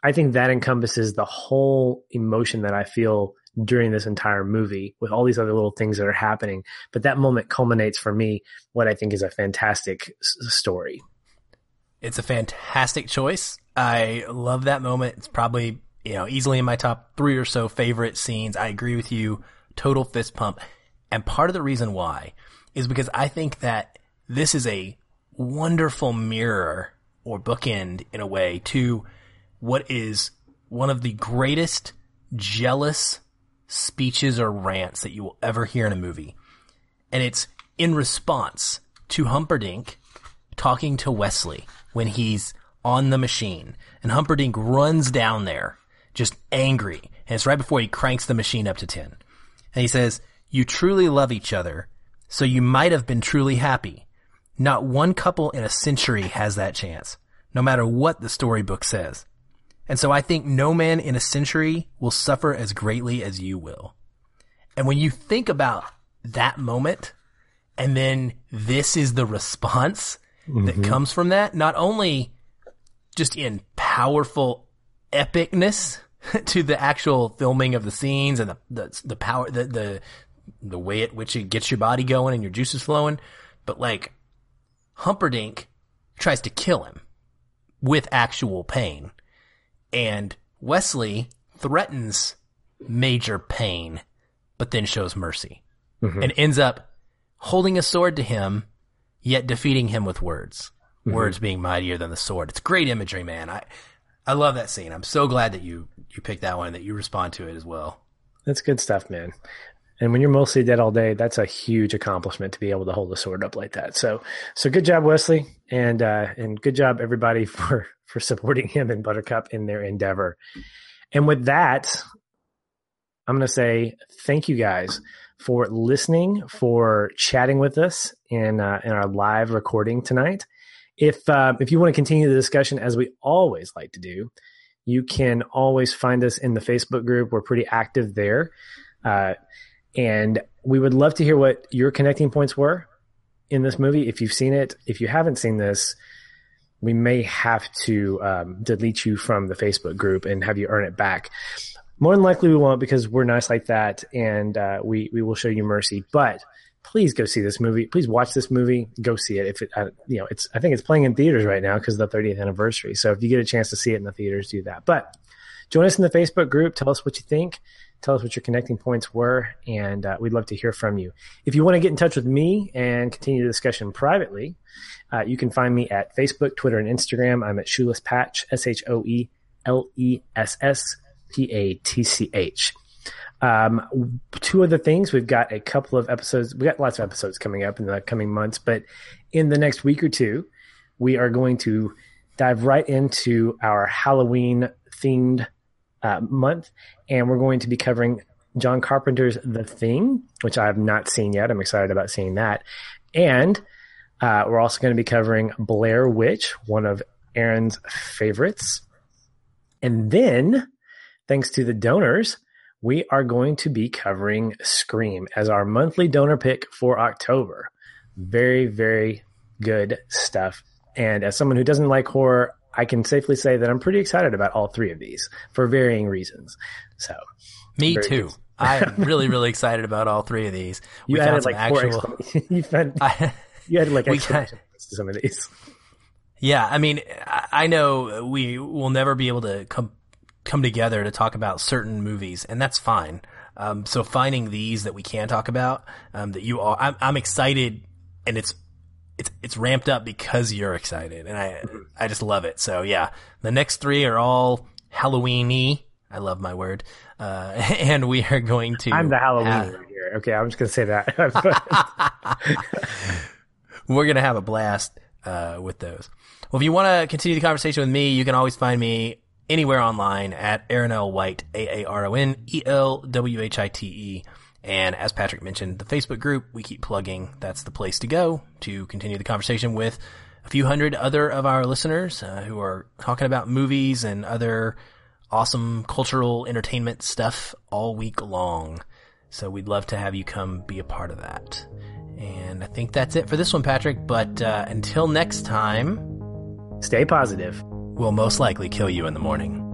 I think that encompasses the whole emotion that I feel during this entire movie with all these other little things that are happening. But that moment culminates for me what I think is a fantastic s- story. It's a fantastic choice. I love that moment. It's probably, you know, easily in my top three or so favorite scenes. I agree with you. Total fist pump. And part of the reason why is because I think that this is a wonderful mirror or bookend in a way to what is one of the greatest jealous speeches or rants that you will ever hear in a movie. And it's in response to Humperdinck talking to Westley when he's on the machine and Humperdinck runs down there just angry. And it's right before he cranks the machine up to 10. And he says, you truly love each other. So you might have been truly happy. Not one couple in a century has that chance, no matter what the storybook says. And so I think no man in a century will suffer as greatly as you will. And when you think about that moment, and then this is the response mm-hmm. that comes from that, not only just in powerful epicness to the actual filming of the scenes and the, the, the power, the, the, the way at which it gets your body going and your juices flowing, but like Humperdinck tries to kill him with actual pain. And Westley threatens major pain, but then shows mercy mm-hmm. and ends up holding a sword to him, yet defeating him with words. Mm-hmm. Words being mightier than the sword. It's great imagery, man. I, I love that scene. I'm so glad that you, you picked that one and that you respond to it as well. That's good stuff, man. And when you're mostly dead all day, that's a huge accomplishment to be able to hold a sword up like that. So, so good job, Westley, and uh, and good job everybody for for supporting him and Buttercup in their endeavor. And with that, I'm going to say thank you guys for listening, for chatting with us in uh, in our live recording tonight. If uh, if you want to continue the discussion as we always like to do, you can always find us in the Facebook group. We're pretty active there. Uh, and we would love to hear what your connecting points were in this movie. If you've seen it, if you haven't seen this, we may have to um, delete you from the Facebook group and have you earn it back. More than likely, we won't because we're nice like that, and uh, we we will show you mercy. But please go see this movie. Please watch this movie. Go see it. If it, uh, you know, it's I think it's playing in theaters right now because of the 30th anniversary. So if you get a chance to see it in the theaters, do that. But join us in the Facebook group. Tell us what you think. Tell us what your connecting points were, and uh, we'd love to hear from you. If you want to get in touch with me and continue the discussion privately, uh, you can find me at Facebook, Twitter, and Instagram. I'm at Shoeless Patch, S H O E L E S S P A T C H. Um, two other things. We've got a couple of episodes. We got lots of episodes coming up in the coming months, but in the next week or two, we are going to dive right into our Halloween themed uh, month, and we're going to be covering John Carpenter's The Thing, which I have not seen yet. I'm excited about seeing that, and uh, we're also going to be covering Blair Witch, one of Aaron's favorites, and then, thanks to the donors, we are going to be covering Scream as our monthly donor pick for October. Very, very good stuff. And as someone who doesn't like horror, I can safely say that I'm pretty excited about all three of these for varying reasons. So, me too. I'm really, really excited about all three of these. We you found some like actual. you, found, I, you had like explanations to some of these. Yeah, I mean, I know we will never be able to come come together to talk about certain movies, and that's fine. Um, so finding these that we can talk about, um, that you are, I'm, I'm excited, and it's it's it's ramped up because you're excited, and I I just love it. So yeah, the next three are all Halloweeny. I love my word, uh, and we are going to. I'm the Halloween have, here. Okay, I'm just gonna say that. We're gonna have a blast uh, with those. Well, if you want to continue the conversation with me, you can always find me anywhere online at Aaron L. White, A A R O N E L W H I T E. And as Patrick mentioned, the Facebook group we keep plugging. That's the place to go to continue the conversation with a few hundred other of our listeners uh, who are talking about movies and other awesome cultural entertainment stuff all week long. So we'd love to have you come be a part of that. And I think that's it for this one, Patrick. But uh, until next time, Stay positive. we'll most likely kill you in the morning.